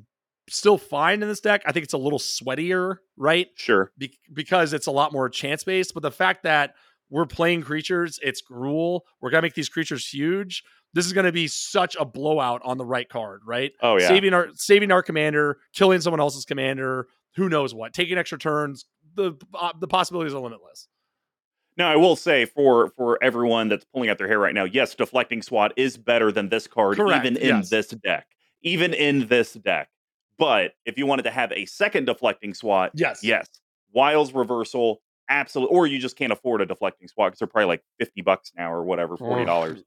still fine in this deck. I think it's a little sweatier, right? Sure. Be- because it's a lot more chance based. But the fact that we're playing creatures, it's Gruul. We're gonna make these creatures huge. This is gonna be such a blowout on the right card, right? Oh, yeah. Saving our saving our commander, killing someone else's commander, who knows what, taking extra turns. The uh, the possibilities are limitless. Now, I will say for for everyone that's pulling out their hair right now, yes, deflecting SWAT is better than this card, Correct, even in yes. this deck. Even in this deck. But if you wanted to have a second deflecting SWAT, Yes. yes, Wyll's reversal, absolutely. Or you just can't afford a deflecting SWAT because they're probably like fifty bucks now or whatever, forty dollars.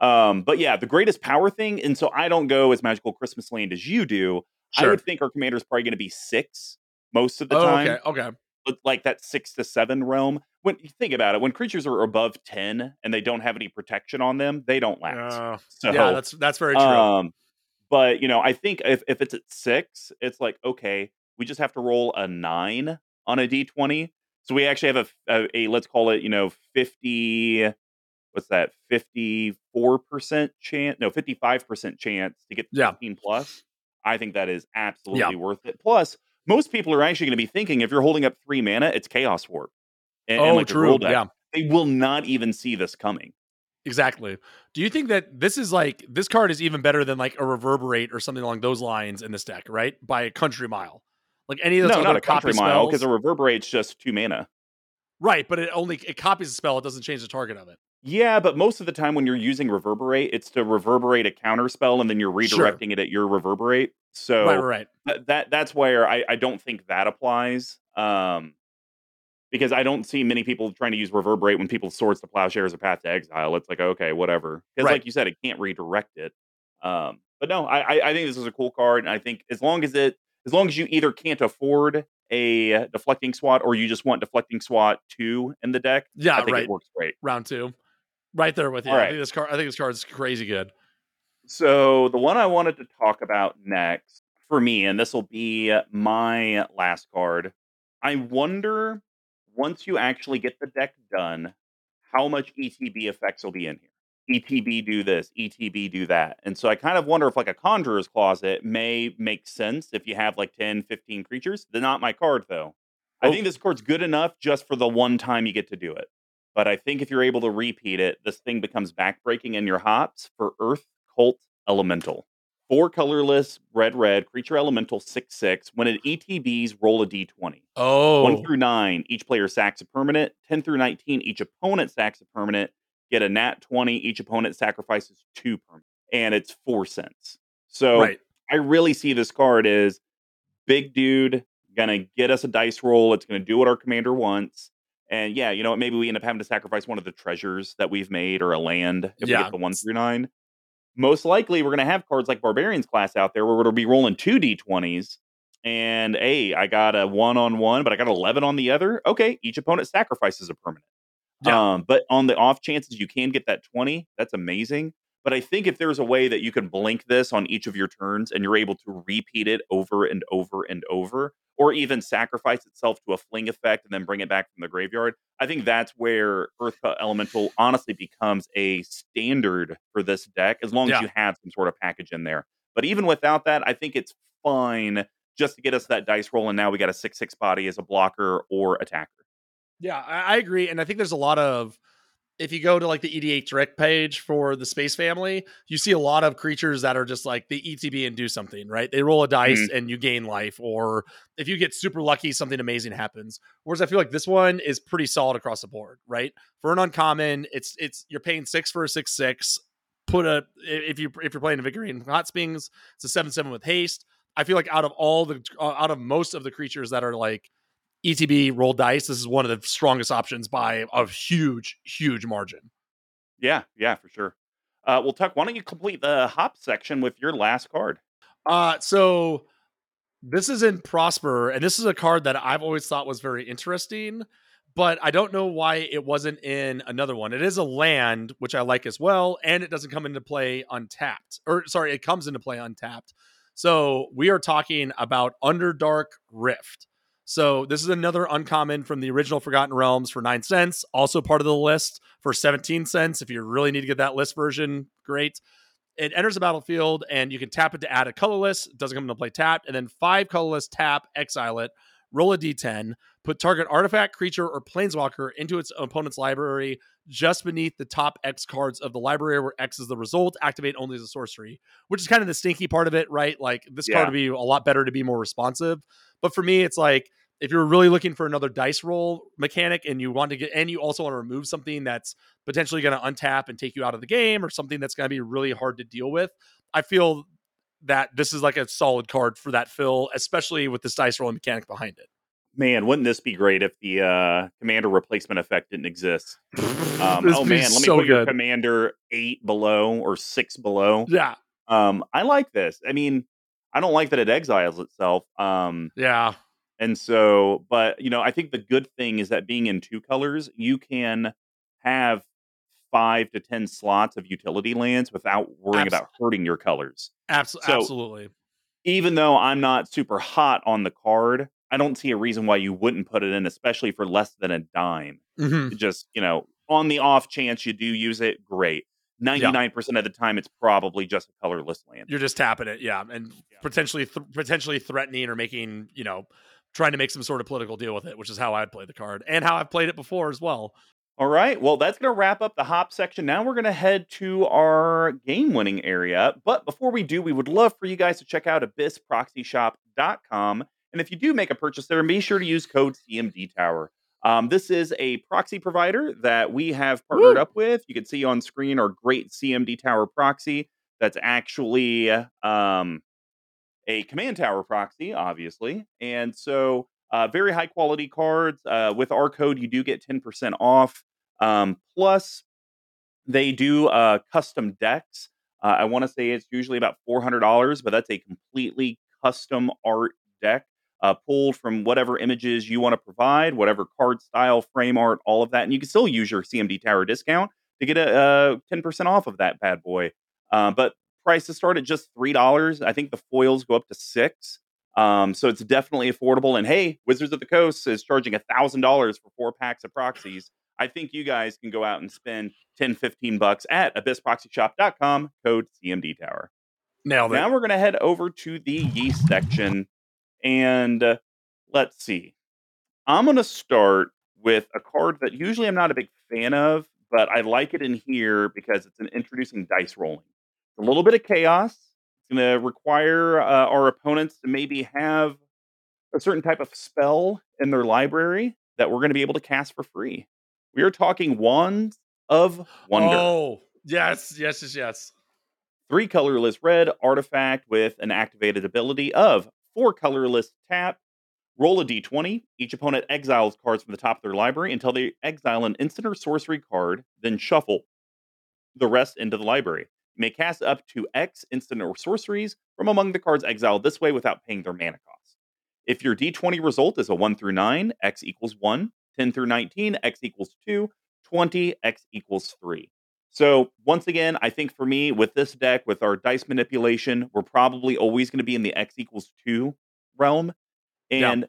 Um, but yeah, the greatest power thing, and so I don't go as magical Christmas land as you do. I would think our commander is probably going to be six most of the Oh, time okay. Okay. Like that six to seven realm. When you think about it, when creatures are above ten and they don't have any protection on them, they don't last. Uh, so, yeah, that's that's very true. um, but you know, I think if if it's at six, it's like okay, we just have to roll a nine on a d twenty. So we actually have a, a, a let's call it you know fifty. What's that? Fifty four percent chance? No, fifty five percent chance to get Yeah. fifteen plus. I think that is absolutely worth it. Plus, most people are actually going to be thinking if you're holding up three mana, it's Chaos Warp. And, and, oh, like true. deck. Yeah. They will not even see this coming. Exactly. Do you think that this is like this card is even better than like a reverberate or something along those lines in this deck, right? By a country mile. Like any of those No, not a country mile because a reverberate's just two mana. right, but it only it copies a spell, it doesn't change the target of it. Yeah, but most of the time when you're using reverberate, it's to reverberate a counter spell and then you're Sure. redirecting it at your reverberate. So right, right, right. that, that that's where I, I don't think that applies. Um because I don't see many people trying to use reverberate when people swords to plowshares or path to exile. It's like okay, whatever. Because Right. like you said, it can't redirect it. Um, but no, I, I I think this is a cool card, and I think as long as it as long as you either can't afford a deflecting SWAT or you just want deflecting SWAT two in the deck, Yeah, I think right. it works great. Round two. Right there with you. All I think this card. I think this card is crazy good. So the one I wanted to talk about next for me, and this will be my last card. I wonder once you actually get the deck done, how much ETB effects will be in here. ETB do this, ETB do that. And so I kind of wonder if like a conjurer's closet may make sense if you have like 10, 15 creatures. They're not my card though. I Oh. think this card's good enough just for the one time you get to do it. But I think if you're able to repeat it, this thing becomes backbreaking in your hops for Earth Cult Elemental. Four colorless, red, red, creature elemental, 6 6. When it ETBs, roll a d20. Oh, 1 through 9, each player sacks a permanent. 10 through 19, each opponent sacks a permanent. Get a nat 20, each opponent sacrifices two permanent. And it's 4 cents. So right. I really see this card as big dude, gonna get us a dice roll. It's gonna do what our commander wants. And yeah, you know what? Maybe we end up having to sacrifice one of the treasures that we've made or a land if we Yeah. get the one through nine. Most likely, we're gonna have cards like Barbarians class out there where we're gonna be rolling two d20s. And hey, I got a one on one, but I got 11 on the other. Okay, each opponent sacrifices a permanent. Yeah. Um, but on the off chances you can get that 20, that's amazing. But I think if there's a way that you can blink this on each of your turns and you're able to repeat it over and over and over, or even sacrifice itself to a fling effect and then bring it back from the graveyard, I think that's where Earth Elemental honestly becomes a standard for this deck as long Yeah. as you have some sort of package in there. But even without that, I think it's fine just to get us that dice roll. And now we got a 6 6 body as a blocker or attacker. Yeah, I, I agree, and I think there's a lot of if you go to like the EDHREC page for the Space Family, you see a lot of creatures that are just like the ETB and do something, right? They roll a dice and you gain life, or if you get super lucky, something amazing happens. Whereas I feel like this one is pretty solid across the board, right? For an uncommon, it's it's you're paying six for a six six. Put a if you if you're playing a Invigorating Hot Springs, it's a seven seven with haste. I feel like out of all the uh, out of most of the creatures that are like ETB roll dice, this is one of the strongest options by a huge, huge margin. Yeah, yeah, for sure. Uh, well, Tuck, why don't you complete the hop section with your last card? Uh, so this is in Prosper, and this is a card that I've always thought was very interesting, but I don't know why it wasn't in another one. It is a land, which I like as well, and it doesn't come into play untapped. Or sorry, it comes into play untapped. So we are talking about Underdark Rift. So this is another uncommon from the original Forgotten Realms for nine cents. Also part of the list for 17 cents. If you really need to get that list version, great. It enters the battlefield and you can tap it to add a colorless. It doesn't come into play tapped. And then five colorless tap, exile it, roll a d10, put target artifact, creature, or planeswalker into its opponent's library just beneath the top X cards of the library where X is the result. Activate only as a sorcery, which is kind of the stinky part of it, right? Like this Yeah. card would be a lot better to be more responsive. But for me, it's like if you're really looking for another dice roll mechanic and you want to get and you also want to remove something that's potentially going to untap and take you out of the game or something that's going to be really hard to deal with i feel that this is like a solid card for that fill especially with this dice rolling mechanic behind it Man, wouldn't this be great if the uh, commander replacement effect didn't exist? Um, oh man, let me so put your good. commander eight below or six below. yeah Um, I like this. I mean, I don't like that it exiles itself. Um, yeah and so, but you know, I think the good thing is that being in two colors, you can have five to ten slots of utility lands without worrying about hurting your colors. abs- So- absolutely even though I'm not super hot on the card, I don't see a reason why you wouldn't put it in, especially for less than a dime. Mhm. Just, you know, on the off chance you do use it, great. 99% of the time, it's probably just a colorless land. you're just tapping it yeah and Yeah. potentially th- potentially threatening or making you know trying to make some sort of political deal with it which is how i'd play the card and how i've played it before as well All right. Well, that's going to wrap up the hop section. Now we're going to head to our game winning area. But before we do, we would love for you guys to check out abyssproxyshop.com. And if you do make a purchase there, be sure to use code CMD Tower. Um, this is a proxy provider that we have partnered Woo! up with. You can see on screen our great CMD Tower proxy. That's actually um, a command tower proxy, obviously. And so, uh, very high quality cards. Uh, with our code, you do get 10% off. Um, plus, they do uh, custom decks. Uh, I want to say it's usually about $400, but that's a completely custom art deck uh, pulled from whatever images you want to provide, whatever card style, frame art, all of that. And you can still use your CMD Tower discount to get a uh, ten percent off of that bad boy. Uh, but prices start at just three dollars. I think the foils go up to six. Um, so it's definitely affordable. And hey, Wizards of the Coast is charging a thousand dollars for four packs of proxies. I think you guys can go out and spend 10, 15 bucks at abyssproxyshop.com, code CMD Tower. Now. Now we're going to head over to the yeast section. And uh, let's see. I'm going to start with a card that usually I'm not a big fan of, but I like it in here because it's an introducing dice rolling. A little bit of chaos. It's going to require uh, our opponents to maybe have a certain type of spell in their library that we're going to be able to cast for free. We are talking Wands of Wonder. Oh, yes, yes, yes, yes. Three colorless red artifact with an activated ability of four colorless tap. Roll a d20. Each opponent exiles cards from the top of their library until they exile an instant or sorcery card, then shuffle the rest into the library. May cast up to X instant or sorceries from among the cards exiled this way without paying their mana cost. If your d20 result is a 1 through 9, X equals 1. 10 through 19, X equals 2. 20, X equals 3. So once again, I think for me with this deck, with our dice manipulation, we're probably always going to be in the X equals two realm. And yeah.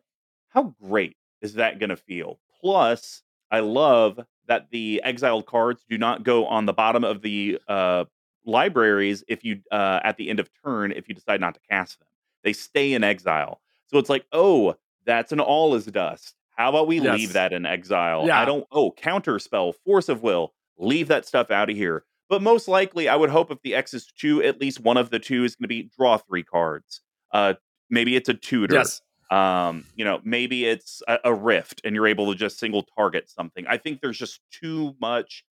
how great is that going to feel? Plus, I love that the exiled cards do not go on the bottom of the uh, libraries if you uh, at the end of turn if you decide not to cast them. They stay in exile. So it's like, oh, that's an all is dust. How about we yes. leave that in exile? Yeah. I don't. Oh, counter spell, force of will leave that stuff out of here. But most likely, I would hope if the X is two, at least one of the two is going to be draw three cards. Uh, maybe it's a tutor. Yes. Um, you know, maybe it's a, a rift, and you're able to just single target something. I think there's just too much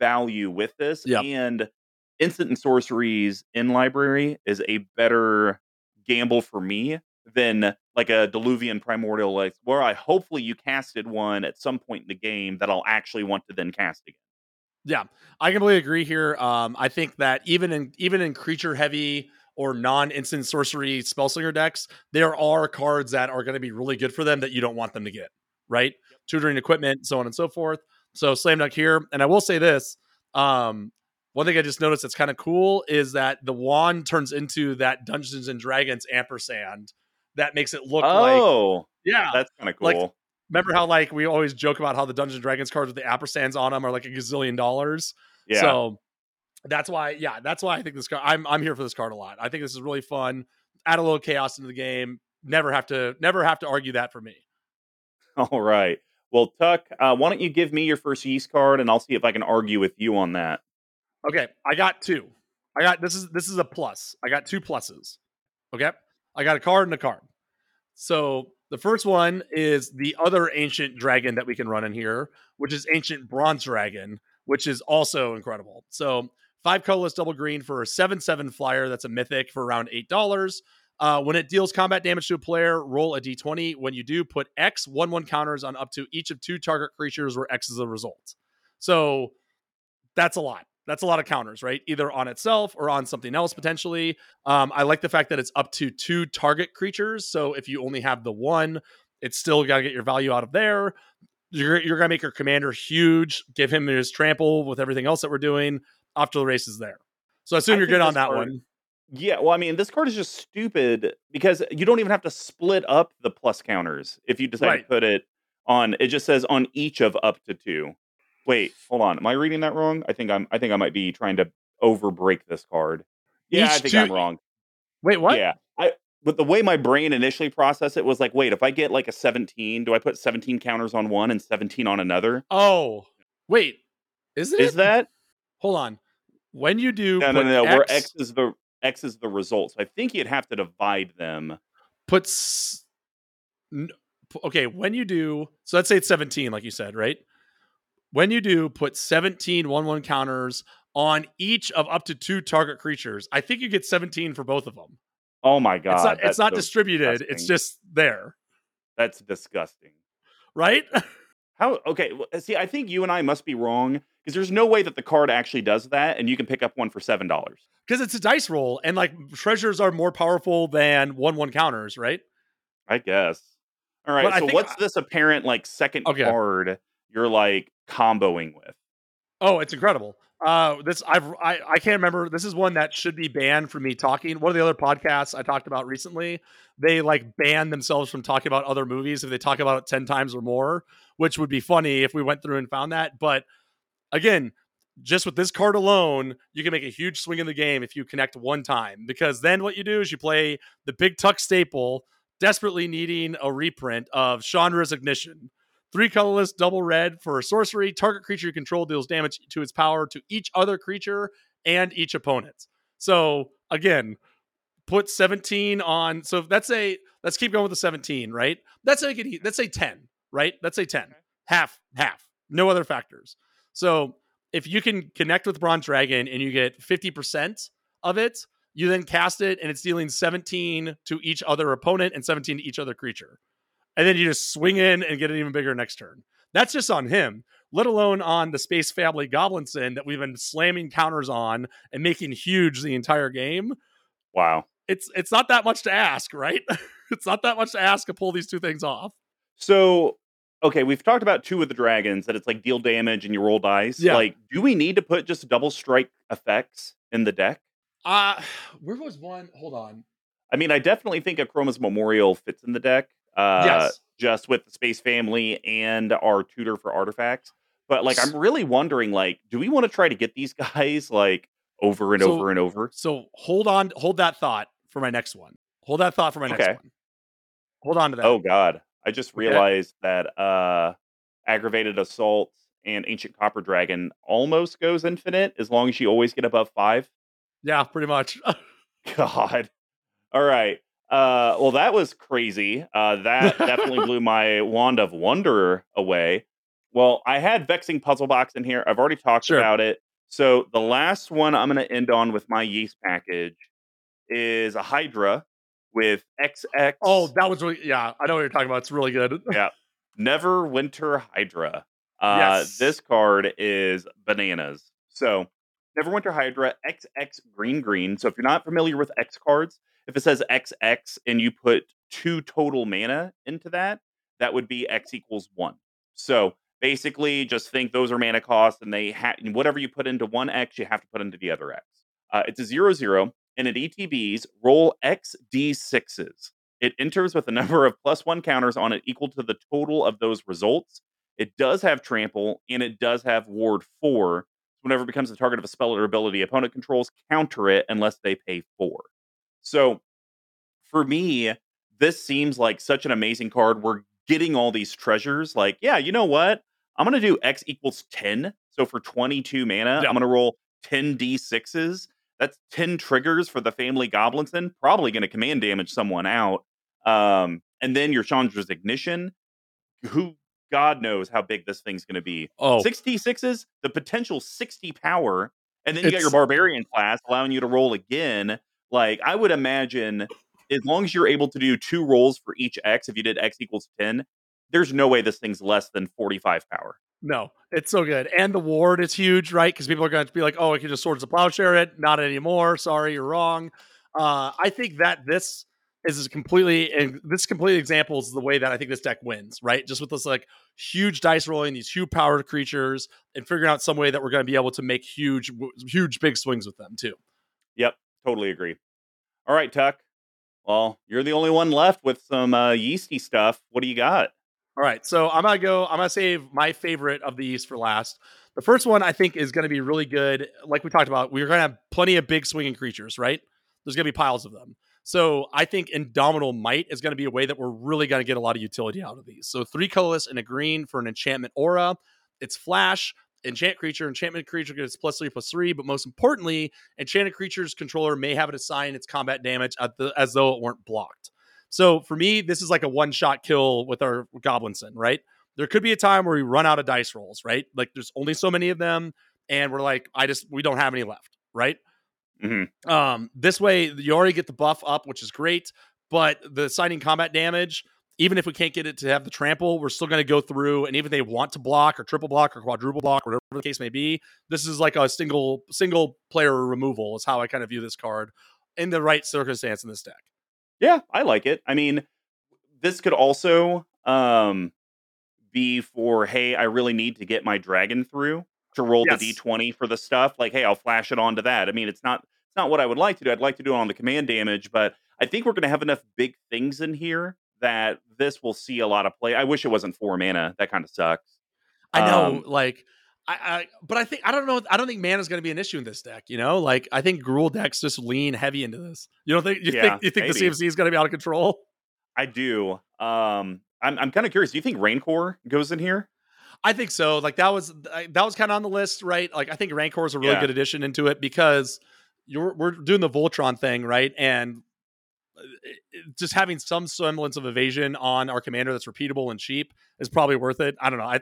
value with this, yep. and instant and sorceries in library is a better gamble for me than like a Diluvian Primordial, like where I hopefully you casted one at some point in the game that I'll actually want to then cast again. Yeah, I completely agree here. Um, I think that even in even in creature heavy or non-instant sorcery spellslinger decks, there are cards that are going to be really good for them that you don't want them to get. Right, tutoring equipment, so on and so forth. So slam dunk here, and I will say this: um, one thing I just noticed that's kind of cool is that the wand turns into that Dungeons and Dragons ampersand that makes it look oh, like oh yeah, that's kind of cool. Like, remember how like we always joke about how the Dungeons and Dragons cards with the ampersands on them are like a gazillion dollars. Yeah. So that's why, yeah, that's why I think this card. I'm I'm here for this card a lot. I think this is really fun. Add a little chaos into the game. Never have to never have to argue that for me. All right. Well, Tuck, uh, why don't you give me your first yeast card, and I'll see if I can argue with you on that. Okay, I got two. I got this is this is a plus. I got two pluses. Okay, I got a card and a card. So the first one is the other ancient dragon that we can run in here, which is ancient bronze dragon, which is also incredible. So five colorless double green for a seven seven flyer. That's a mythic for around eight dollars. Uh, when it deals combat damage to a player, roll a d20. When you do, put X one one counters on up to each of two target creatures where X is the result. So that's a lot that's a lot of counters, right? Either on itself or on something else potentially. Um, I like the fact that it's up to two target creatures. So if you only have the one, it's still got to get your value out of there. You're, you're going to make your commander huge, give him his trample with everything else that we're doing. After the races is there. So I assume I you're good on that card, one. Yeah, well, I mean, this card is just stupid because you don't even have to split up the plus counters if you decide right. to put it on. It just says on each of up to two. Wait, hold on. Am I reading that wrong? I think I'm. I think I might be trying to overbreak this card. Yeah, Each I think two... I'm wrong. Wait, what? Yeah, I. But the way my brain initially processed it was like, wait, if I get like a 17, do I put 17 counters on one and 17 on another? Oh, wait, is it? Is that? Hold on. When you do, no, no, no, X... where X is the X is the result. So I think you'd have to divide them. Puts. Okay, when you do, so let's say it's 17, like you said, right? When you do, put 17 1 1 counters on each of up to two target creatures. I think you get 17 for both of them. Oh my god. It's not, it's not so distributed, disgusting. it's just there. That's disgusting. Right? How okay, uh, see I think you and I must be wrong because there's no way that the card actually does that and you can pick up one for $7. Because it's a dice roll and like treasures are more powerful than 1 1 counters, right? I guess. All right, but so what's I, this apparent like second okay. card you're like comboing with. Oh, it's incredible. Uh, this I've I, I can't remember. This is one that should be banned from me talking. One of the other podcasts I talked about recently, they like ban themselves from talking about other movies if they talk about it ten times or more, which would be funny if we went through and found that. But again, just with this card alone, you can make a huge swing in the game if you connect one time. Because then what you do is you play the big tuck staple, desperately needing a reprint of Chandra's Ignition. Three colorless, double red for a sorcery. Target creature you control deals damage to its power to each other creature and each opponent. So again, put 17 on. So let's say let's keep going with the 17, right? Let's say let's say 10, right? Let's say 10. Okay. Half, half. No other factors. So if you can connect with Bronze Dragon and you get 50% of it, you then cast it and it's dealing 17 to each other opponent and 17 to each other creature. And then you just swing in and get an even bigger next turn. That's just on him, let alone on the Space Family Goblinson that we've been slamming counters on and making huge the entire game. Wow. It's it's not that much to ask, right? it's not that much to ask to pull these two things off. So okay, we've talked about two of the dragons that it's like deal damage and you roll dice. Yeah. Like, do we need to put just double strike effects in the deck? Uh where was one? Hold on. I mean, I definitely think Akroma's Memorial fits in the deck. Uh yes. just with the space family and our tutor for artifacts. But like I'm really wondering, like, do we want to try to get these guys like over and so, over and over? So hold on, hold that thought for my next one. Hold that thought for my next okay. one. Hold on to that. Oh God. I just realized okay. that uh, aggravated assault and ancient copper dragon almost goes infinite as long as you always get above five. Yeah, pretty much. God. All right. Uh, well, that was crazy. Uh, that definitely blew my wand of wonder away. Well, I had vexing puzzle box in here. I've already talked sure. about it. So the last one I'm going to end on with my yeast package is a Hydra with XX. Oh, that was really yeah. I know what you're talking about. It's really good. yeah, Neverwinter Hydra. Uh, yes. This card is bananas. So Neverwinter Hydra XX green green. So if you're not familiar with X cards, if it says XX and you put two total mana into that, that would be X equals one. So basically, just think those are mana costs, and they ha- whatever you put into one X, you have to put into the other X. Uh, it's a zero zero and at ETBs, roll XD6s. It enters with a number of plus one counters on it equal to the total of those results. It does have trample and it does have ward four. Whenever it becomes the target of a spell or ability, opponent controls counter it unless they pay four. So for me, this seems like such an amazing card. We're getting all these treasures. Like, yeah, you know what? I'm going to do X equals 10. So for 22 mana, yeah. I'm going to roll 10 D6s that's 10 triggers for the family Goblinson, probably going to command damage someone out. Um, and then your Chandra's Ignition, who God knows how big this thing's going to be. Oh, 66s, the potential 60 power. And then you got your Barbarian class allowing you to roll again. Like, I would imagine as long as you're able to do two rolls for each X, if you did X equals 10, there's no way this thing's less than 45 power. No, it's so good. And the ward is huge, right? Because people are going to be like, oh, I can just Swords of Plowshare it. Not anymore. Sorry, you're wrong. Uh, I think that this is completely, and this complete example is the way that I think this deck wins, right? Just with this like huge dice rolling, these huge powered creatures, and figuring out some way that we're going to be able to make huge, huge, big swings with them too. Yep, totally agree. All right, Tuck. Well, you're the only one left with some uh, yeasty stuff. What do you got? All right, so I'm gonna go. I'm gonna save my favorite of these for last. The first one I think is gonna be really good. Like we talked about, we're gonna have plenty of big swinging creatures, right? There's gonna be piles of them. So I think Indomitable Might is gonna be a way that we're really gonna get a lot of utility out of these. So three colorless and a green for an enchantment aura. It's flash. Enchant creature, enchantment creature gets plus three plus three, but most importantly, enchanted creature's controller may have it assign its combat damage the, as though it weren't blocked. So for me, this is like a one shot kill with our Goblinson, right? There could be a time where we run out of dice rolls, right? Like there's only so many of them, and we're like, I just we don't have any left, right? Mm-hmm. Um, this way you already get the buff up, which is great, but the signing combat damage, even if we can't get it to have the trample, we're still going to go through, and even if they want to block or triple block or quadruple block, whatever the case may be, this is like a single single player removal is how I kind of view this card in the right circumstance in this deck. Yeah, I like it. I mean, this could also um, be for hey, I really need to get my dragon through. to roll Yes. the d20 for the stuff. Like, hey, I'll flash it onto that. I mean, it's not it's not what I would like to do. I'd like to do it on the command damage, but I think we're going to have enough big things in here that this will see a lot of play. I wish it wasn't four mana. That kind of sucks. I know, Um, like, I, I, but I think I don't know. I don't think mana is going to be an issue in this deck. You know, like I think Gruul decks just lean heavy into this. You don't think? You Yeah, think? You think the maybe. CMC is going to be out of control? I do. Um, I'm I'm kind of curious. Do you think Rancor goes in here? I think so. Like that was that was kind of on the list, right? Like I think Rancor is a really Yeah. good addition into it because you're we're doing the Voltron thing, right? And just having some semblance of evasion on our commander that's repeatable and cheap is probably worth it. I don't know. I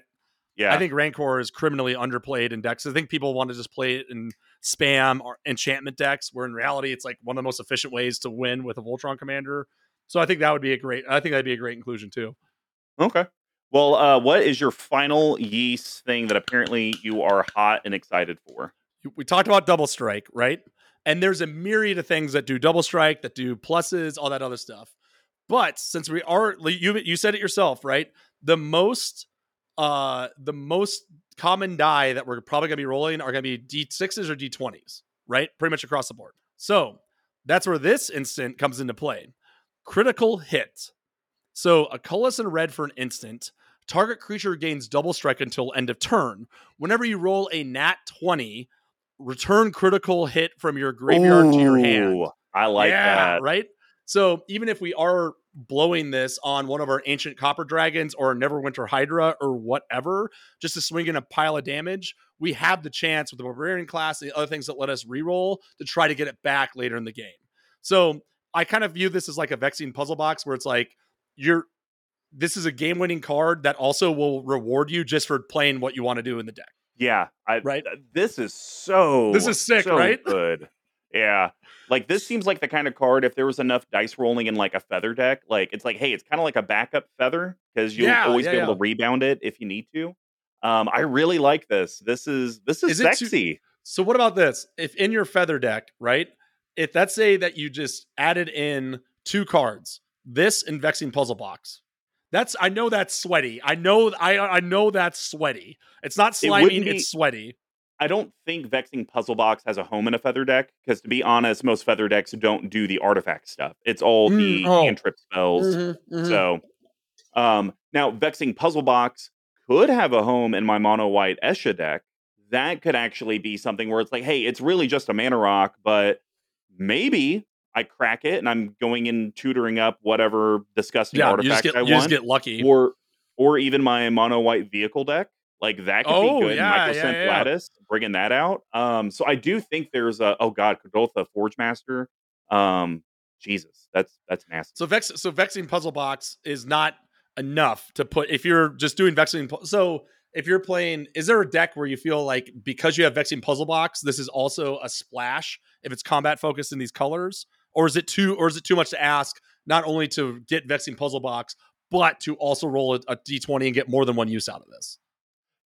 Yeah, I think Rancor is criminally underplayed in decks. I think people want to just play it in spam or enchantment decks, where in reality it's like one of the most efficient ways to win with a Voltron commander. So I think that would be a great. I think that'd be a great inclusion too. Okay. Well, uh, what is your final yeast thing that apparently you are hot and excited for? We talked about double strike, right? And there's a myriad of things that do double strike, that do pluses, all that other stuff. But since we are, you you said it yourself, right? The most, uh, the most common die that we're probably gonna be rolling are gonna be d6s or d20s, right? Pretty much across the board. So that's where this instant comes into play. Critical hit. So a colorless and red for an instant. Target creature gains double strike until end of turn. Whenever you roll a nat 20, return critical hit from your graveyard to your hand. I like yeah, that. right? So even if we are blowing this on one of our ancient copper dragons or Neverwinter Hydra or whatever, just to swing in a pile of damage, we have the chance with the barbarian class and the other things that let us reroll to try to get it back later in the game. So I kind of view this as like a vexing puzzle box where it's like you're this is a game-winning card that also will reward you just for playing what you want to do in the deck. Yeah, I, Right? This is so. This is sick, so right? Good. Yeah, like this seems like the kind of card. If there was enough dice rolling in like a feather deck, like it's like, hey, it's kind of like a backup feather because you'll Yeah, always yeah, be able yeah. to rebound it if you need to. Um, I really like this. This is this is, Is it too- sexy. So what about this? If in your feather deck, right? If let's say that you just added in two cards, this and vexing puzzle box. That's I know that's sweaty. I know I I know that's sweaty. It's not It be- it's sweaty. I don't think Vexing Puzzle Box has a home in a feather deck because, to be honest, most feather decks don't do the artifact stuff. It's all the Mm, oh. cantrip spells. So, um, now Vexing Puzzle Box could have a home in my mono white Esha deck. That could actually be something where it's like, hey, it's really just a mana rock, but maybe I crack it and I'm going in tutoring up whatever disgusting yeah, artifact get I want, get lucky. or or even my mono white vehicle deck. Like that could Oh, be good. yeah, yeah, Mycosynth yeah. Lattice, bringing that out. Um, so I do think there's a oh god, Kuldotha Forge Master. Um, Jesus, that's that's nasty. So vex so vexing puzzle box is not enough to put if you're just doing vexing so if you're playing is there a deck where you feel like because you have vexing puzzle box this is also a splash if it's combat focused in these colors or is it too or is it too much to ask not only to get vexing puzzle box but to also roll a, a d20 and get more than one use out of this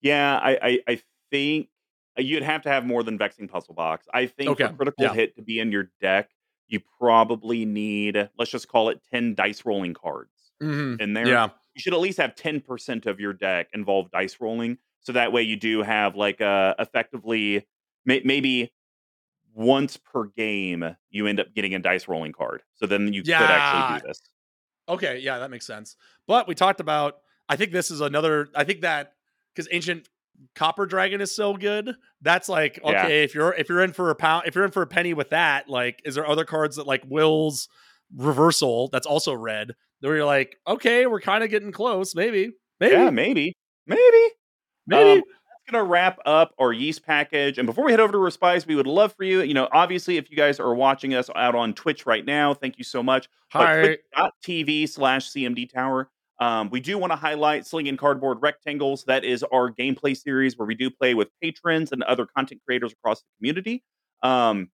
Yeah, I, I, I think uh, you'd have to have more than Vexing Puzzle Box. I think Okay, critical yeah. hit to be in your deck, you probably need, let's just call it 10 dice rolling cards mm-hmm. in there. yeah You should at least have 10% of your deck involve dice rolling. So that way you do have like uh effectively may, maybe once per game you end up getting a dice rolling card. So then you could actually do this. Okay, yeah, that makes sense. But we talked about I think this is another I think that because ancient copper dragon is so good, that's like Yeah. okay, if you're if you're in for a pound if you're in for a penny with that, like is there other cards that like Wyll's reversal that's also red, where you're like, okay, we're kind of getting close, maybe. Maybe. Yeah, maybe. Maybe. maybe. Um, going to wrap up our yeast package. And before we head over to Respise, we would love for you, you know, obviously, if you guys are watching us out on Twitch right now, thank you so much. Hi. twitch.tv slash CMD Tower. Um, we do want to highlight Slinging Cardboard Rectangles. That is our gameplay series where we do play with patrons and other content creators across the community. Um,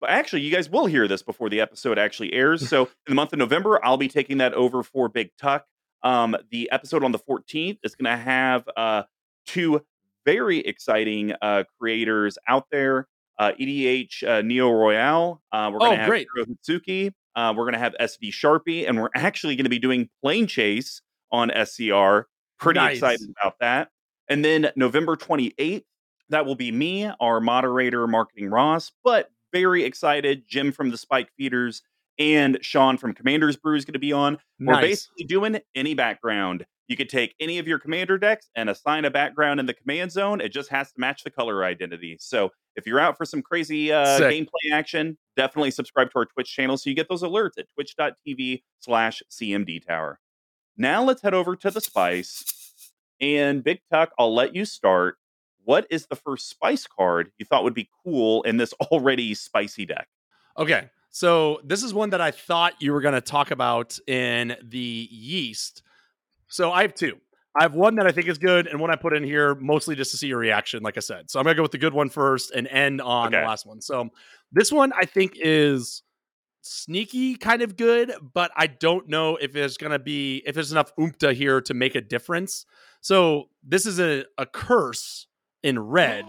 but actually, you guys will hear this before the episode actually airs. So, in the month of November, I'll be taking that over for Big Tuck. Um, the episode on the 14th is going to have uh, two very exciting uh, creators out there. Uh, EDH uh, Neo Royale. Uh, we're going to Oh, have great. Hitsuki. Uh, we're going to have SV Sharpie, and we're actually going to be doing Planechase on SCR. Pretty Nice. excited about that. And then November 28th, That will be me, our moderator, Marketing Ross, but very excited. Jim from the Spike Feeders and Sean from Commander's Brew is going to be on. We're basically doing any background. You could take any of your commander decks and assign a background in the command zone. It just has to match the color identity. So if you're out for some crazy uh, gameplay action, definitely subscribe to our Twitch channel so you get those alerts at twitch.tv slash CMD Tower. Now let's head over to the spice. And Big Tuck, I'll let you start. What is the first spice card you thought would be cool in this already spicy deck? Okay. So this is one that I thought you were going to talk about in the yeast. So I have two. I have one that I think is good and one I put in here mostly just to see your reaction, like I said. So I'm going to go with the good one first and end on Okay. the last one. So this one I think is sneaky kind of good, but I don't know if there's going to be, if there's enough oomph here to make a difference. So this is a, a curse in red.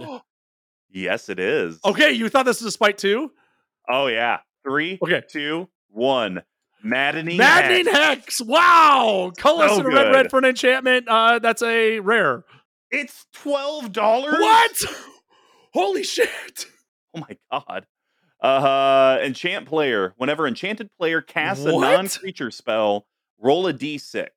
yes, it is. Okay. You thought this was a spite too? Oh, yeah. Three, Okay. two, one. Maddening. Maddening Hex. Hex. Wow. Colorless So and a red red for an enchantment. Uh, that's a rare. It's twelve dollars. What? Holy shit. Oh my god. Uh, enchant player. Whenever enchanted player casts a non-creature spell, roll a d6.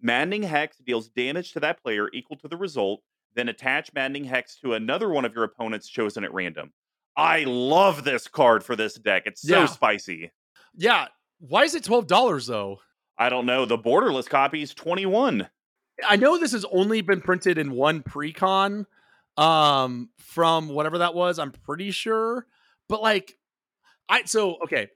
Maddening Hex deals damage to that player equal to the result. Then attach Maddening Hex to another one of your opponents chosen at random. I love this card for this deck. It's so Yeah. spicy. Yeah. Why is it $12 though? I don't know. The borderless copy is 21. I know this has only been printed in one pre-con um from whatever that was, I'm pretty sure. But like I so okay.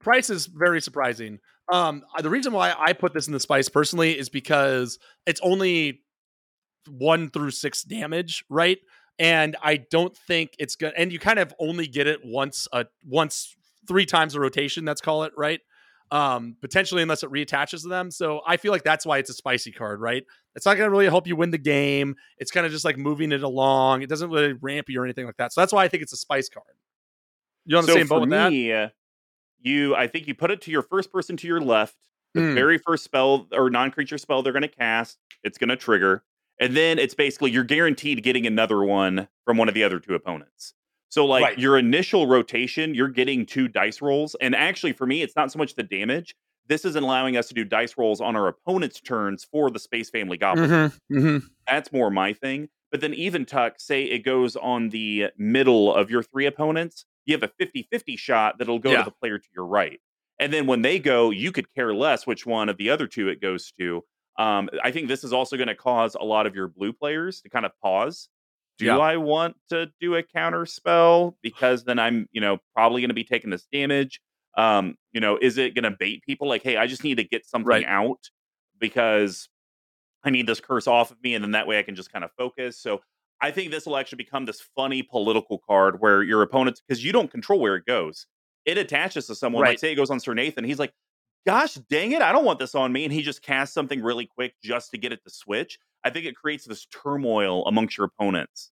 Price is very surprising. Um the reason why I put this in the spice personally is because it's only 1 through 6 damage, right? And I don't think it's to and you kind of only get it once a once three times a rotation, let's call it, right? Um, potentially unless it reattaches to them. So I feel like that's why it's a spicy card, right? It's not going to really help you win the game. It's kind of just like moving it along. It doesn't really ramp you or anything like that. So that's why I think it's a spice card. You on the so same boat for with me, uh, you, I think you put it to your first person to your left. The Mm. very first spell or non-creature spell they're going to cast, it's going to trigger, and then it's basically you're guaranteed getting another one from one of the other two opponents. So like Right. your initial rotation, you're getting two dice rolls, and actually for me, it's not so much the damage. This is allowing us to do dice rolls on our opponent's turns for the Space Family Goblin. Mhm, mhm. That's more my thing. But then even tuck, say it goes on the middle of your three opponents, you have a 50-50 shot that'll go Yeah. to the player to your right. And then when they go, you could care less which one of the other two it goes to. Um, I think this is also going to cause a lot of your blue players to kind of pause. Do Yeah. I want to do a counter spell? Because then I'm, you know, probably going to be taking this damage. Um, you know, is it going to bait people like, hey, I just need to get something Right. out because I need this curse off of me, and then that way I can just kind of focus. So I think this will actually become this funny political card where your opponents, because you don't control where it goes, it attaches to someone. Like Right. say it goes on Sir Nathan, he's like, "Gosh dang it, I don't want this on me," and he just casts something really quick just to get it to switch. I think it creates this turmoil amongst your opponents.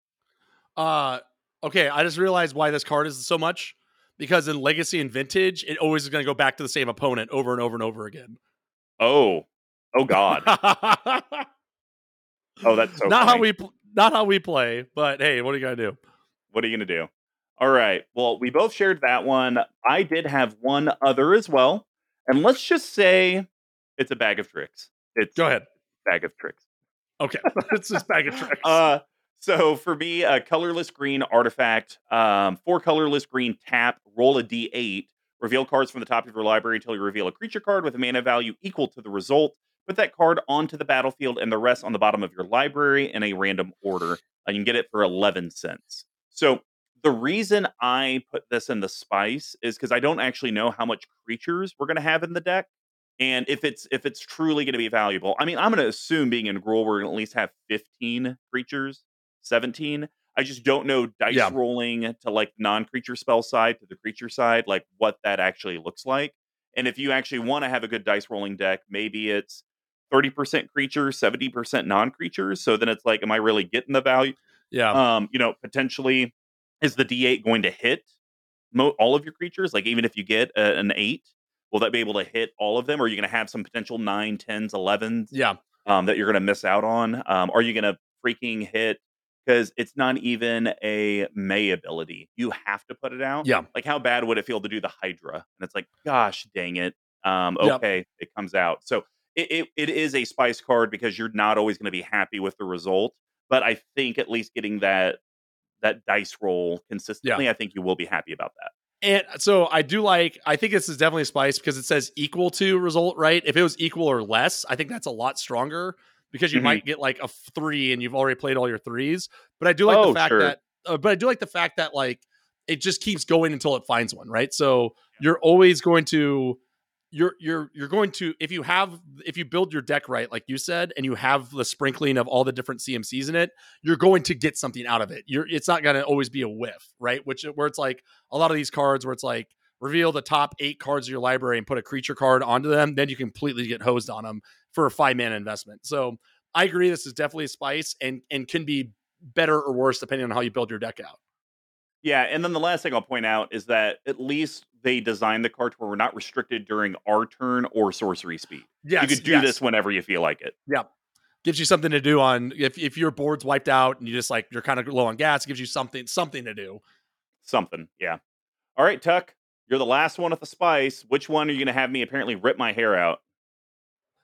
Uh, okay, I just realized why this card is so much because in Legacy and Vintage, it always is going to go back to the same opponent over and over and over again. Oh, oh God, oh that's so not funny. how we pl- not how we play, but hey, what are you gonna do? What are you going to do? All right. Well, we both shared that one. I did have one other as well. And let's just say it's a bag of tricks. It's Go ahead. bag of tricks. Okay, it's just bag of tricks. Uh, so for me, a colorless green artifact, um, four colorless green tap, roll a d8, reveal cards from the top of your library until you reveal a creature card with a mana value equal to the result. Put that card onto the battlefield and the rest on the bottom of your library in a random order. And you can get it for 11 cents. So the reason I put this in the spice is because I don't actually know how much creatures we're going to have in the deck and if it's if it's truly going to be valuable i mean i'm going to assume being in Gruul, we're going to at least have 15 creatures 17 i just don't know dice Yeah. rolling to like non-creature spell side to the creature side like what that actually looks like and if you actually want to have a good dice rolling deck maybe it's 30% creatures 70% non-creatures so then it's like am i really getting the value yeah, um, you know, potentially is the D8 going to hit mo- all of your creatures? Like, even if you get a, an eight, will that be able to hit all of them? Or are you going to have some potential nine, tens, elevens yeah. um, that you're going to miss out on? Um, are you going to freaking hit because it's not even a May ability. You have to put it out. Yeah. Like, how bad would it feel to do the Hydra? And it's like, gosh dang it. Um, Yep. okay, it comes out. So it, it, it is a spice card because you're not always going to be happy with the result. But I think at least getting that that dice roll consistently, I think you will be happy about that. And so I do like, I think this is definitely a spice because it says equal to result, right? If it was equal or less, I think that's a lot stronger because you Mhm. might get like a three and you've already played all your threes. But I do like Oh, the fact sure. that, uh, but I do like the fact that like it just keeps going until it finds one, right? So you're always going to, you're you're you're going to if you have if you build your deck right like you said and you have the sprinkling of all the different CMCs in it you're going to get something out of it. You're it's not going to always be a whiff right? Which where it's like a lot of these cards where it's like reveal the top eight cards of your library and put a creature card onto them then you completely get hosed on them for a five mana investment. So I agree this is definitely a spice and and can be better or worse depending on how you build your deck out Yeah, and then the last thing I'll point out is that at least they designed the card to where we're not restricted during our turn or sorcery speed. yes, you could do yes. this whenever you feel like it. Yeah, gives you something to do on if, if your board's wiped out and you just like you're kind of low on gas it gives you something something to do Something, yeah. All right, Tuck, you're the last one with the spice. Which one are you going to have me apparently rip my hair out?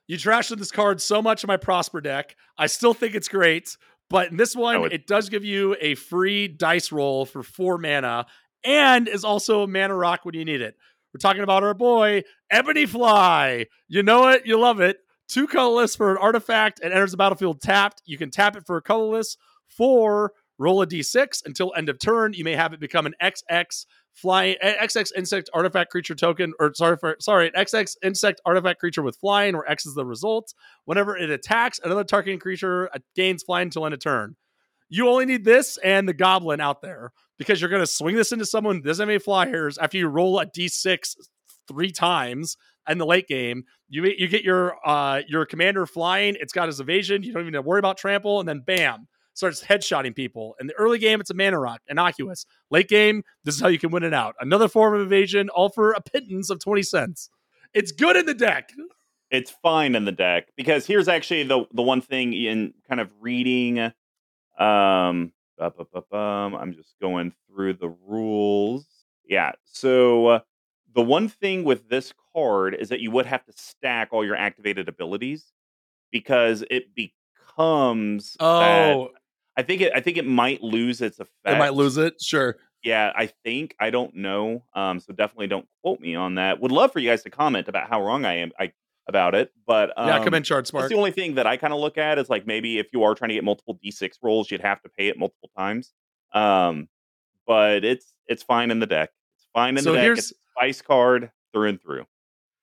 you trashed this card so much in my prosper deck i still think it's great but in this one would- it does give you a free dice roll for four mana and is also a mana rock when you need it. We're talking about our boy ebony fly. You know it you love it. Two colorless for an artifact and enters the battlefield tapped. You can tap it for a colorless four. Roll a d6 until end of turn. You may have it become an xx flying xx insect artifact creature token or sorry for sorry xx insect artifact creature with flying where x is the result. Whenever it attacks another targeting creature uh, gains flying until end of turn. You only need this and the goblin out there because you're going to swing this into someone doesn't have any flyers after you roll a d6 three times in the late game. You you get your uh your commander flying it's got his evasion you don't even have to worry about trample and then bam starts headshotting people in the early game it's a mana rock innocuous late game this is how you can win it out another form of evasion all for a pittance of 20 cents it's good in the deck It's fine in the deck because here's actually the the one thing in kind of reading. Um, I'm just going through the rules. Yeah, so uh, the one thing with this card is that you would have to stack all your activated abilities because it becomes. oh I think it. I think it might lose its effect. it might lose it sure Yeah, I think I don't know. Um, so definitely don't quote me on that. Would love for you guys to comment about how wrong I am I, about it. But um, yeah come in chart That's smart the only thing that I kind of look at is like maybe if you are trying to get multiple D6 rolls, you'd have to pay it multiple times. Um, but it's it's fine in the deck. It's fine in So the deck. here's- It's a spice card through and through.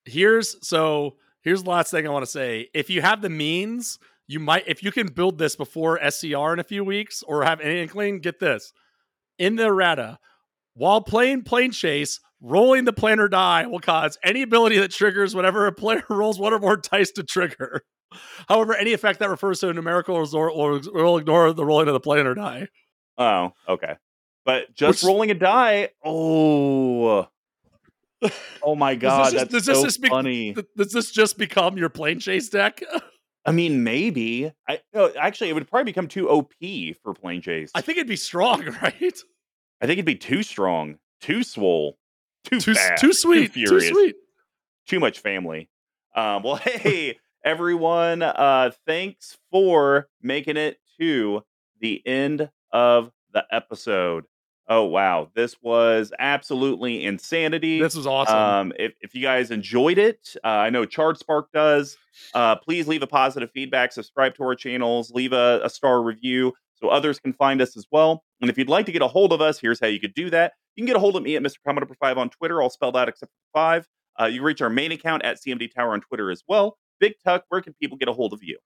here's so here's the last thing I want to say. If you have the means, you might if you can build this before SCR in a few weeks or have any inkling, get this. In the errata, while playing Planechase, rolling the planar die will cause any ability that triggers whenever a player rolls one or more dice to trigger. However, any effect that refers to a numerical result will, will ignore the rolling of the planar die. Oh, okay. But just Which- rolling a die. Oh, oh my god, that's does this so just be- funny. Th- Does this just become your Planechase deck? I mean, maybe. I no, actually, it would probably become too OP for Planechase. I think it'd be strong, right? I think it'd be too strong, too swole, too Too, fast, too sweet, too, furious, sweet. too much family. Um, well, hey, everyone, uh, thanks for making it to the end of the episode. Oh wow, this was absolutely insanity. This was awesome. Um, if, if you guys enjoyed it, uh, I know Chard Spark does. Uh, please leave a positive feedback, subscribe to our channels, leave a, a star review so others can find us as well. And if you'd like to get a hold of us, here's how you could do that. You can get a hold of me at Mr. Commodore 5 on Twitter, all spelled out except for 5. Uh, you can reach our main account at CMD Tower on Twitter as well. Big Tuck, where can people get a hold of you?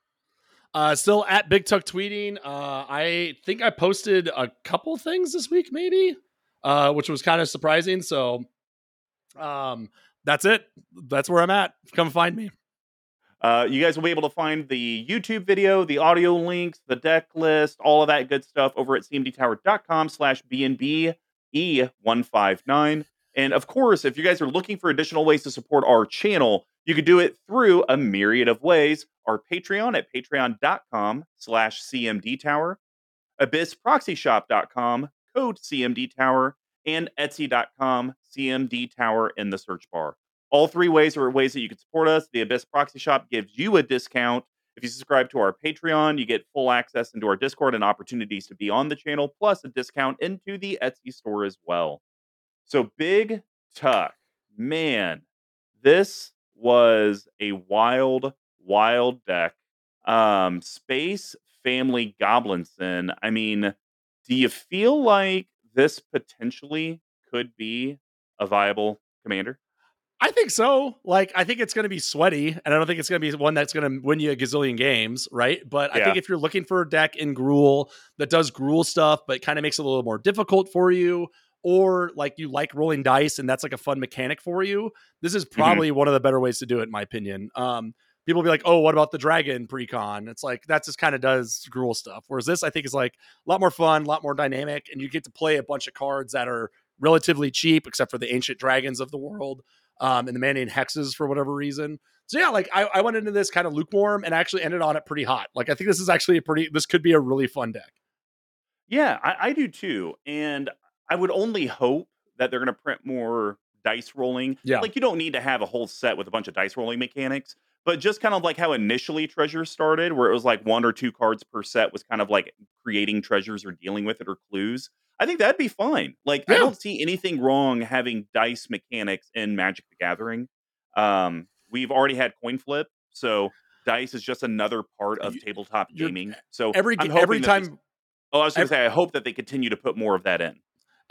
Uh, still at Big Tuck tweeting. Uh, I think I posted a couple things this week, maybe, uh, which was kind of surprising. So, um, that's it. That's where I'm at. Come find me. Uh, you guys will be able to find the YouTube video, the audio links, the deck list, all of that good stuff over at cmdtower.com slash BNB E159. And of course, if you guys are looking for additional ways to support our channel, you could do it through a myriad of ways. Our Patreon at patreon.com slash cmdtower. abyssproxyshop.com, code cmdtower, and etsy.com, cmdtower in the search bar. All three ways are ways that you can support us. The Abyss Proxy Shop gives you a discount. If you subscribe to our Patreon, you get full access into our Discord and opportunities to be on the channel, plus a discount into the Etsy store as well. So, Big Tuck, man, this was a wild, wild deck. Um, Space Family Goblinson. I mean, do you feel like this potentially could be a viable commander? I think so. Like, I think it's going to be sweaty, and I don't think it's going to be one that's going to win you a gazillion games, right? But I think if you're looking for a deck in Gruul that does Gruul stuff, but kind of makes it a little more difficult for you, or like you like rolling dice and that's like a fun mechanic for you, this is Mm-hmm. probably one of the better ways to do it, in my opinion. Um, people be like, "Oh, what about the dragon precon?" It's like that just kind of does Gruul stuff. Whereas this, I think, is like a lot more fun, a lot more dynamic, and you get to play a bunch of cards that are relatively cheap, except for the ancient dragons of the world um, and the Maddening Hexes for whatever reason. So yeah, like I, I went into this kind of lukewarm and actually ended on it pretty hot. Like I think this is actually a pretty. This could be a really fun deck. Yeah, I, I do too. And I would only hope that they're going to print more dice rolling. Yeah. Like, you don't need to have a whole set with a bunch of dice rolling mechanics, but just kind of like how initially treasures started, where it was like one or two cards per set was kind of like creating treasures or dealing with it or clues. I think that'd be fine. Like, I don't see anything wrong having dice mechanics in Magic the Gathering. Um, we've already had coin flip, so dice is just another part of You- tabletop gaming. So Every every hoping that this- time Oh, I was going to say, I hope that they continue to put more of that in.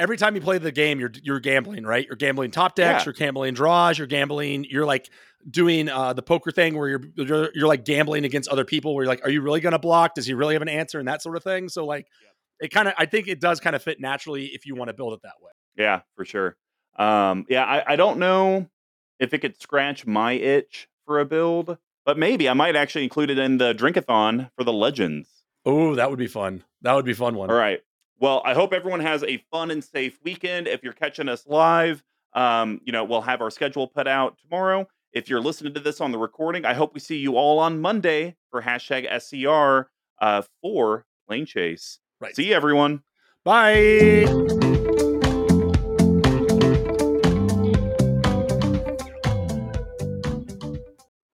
Every time you play the game, you're you're gambling, right? You're gambling top decks, Yeah. you're gambling draws, you're gambling, you're like doing uh, the poker thing where you're, you're you're like gambling against other people. Where you're like, are you really going to block? Does he really have an answer? And that sort of thing. So like, it kind of I think it does kind of fit naturally if you want to build it that way. Yeah, for sure. Um, yeah, I, I don't know if it could scratch my itch for a build, but maybe I might actually include it in the drinkathon for the legends. Oh, that would be fun. That would be fun one. All right. Well, I hope everyone has a fun and safe weekend. If you're catching us live, um, you know, we'll have our schedule put out tomorrow. If you're listening to this on the recording, I hope we see you all on Monday for hashtag SCR uh, for Planechase. Right. See you, everyone. Bye.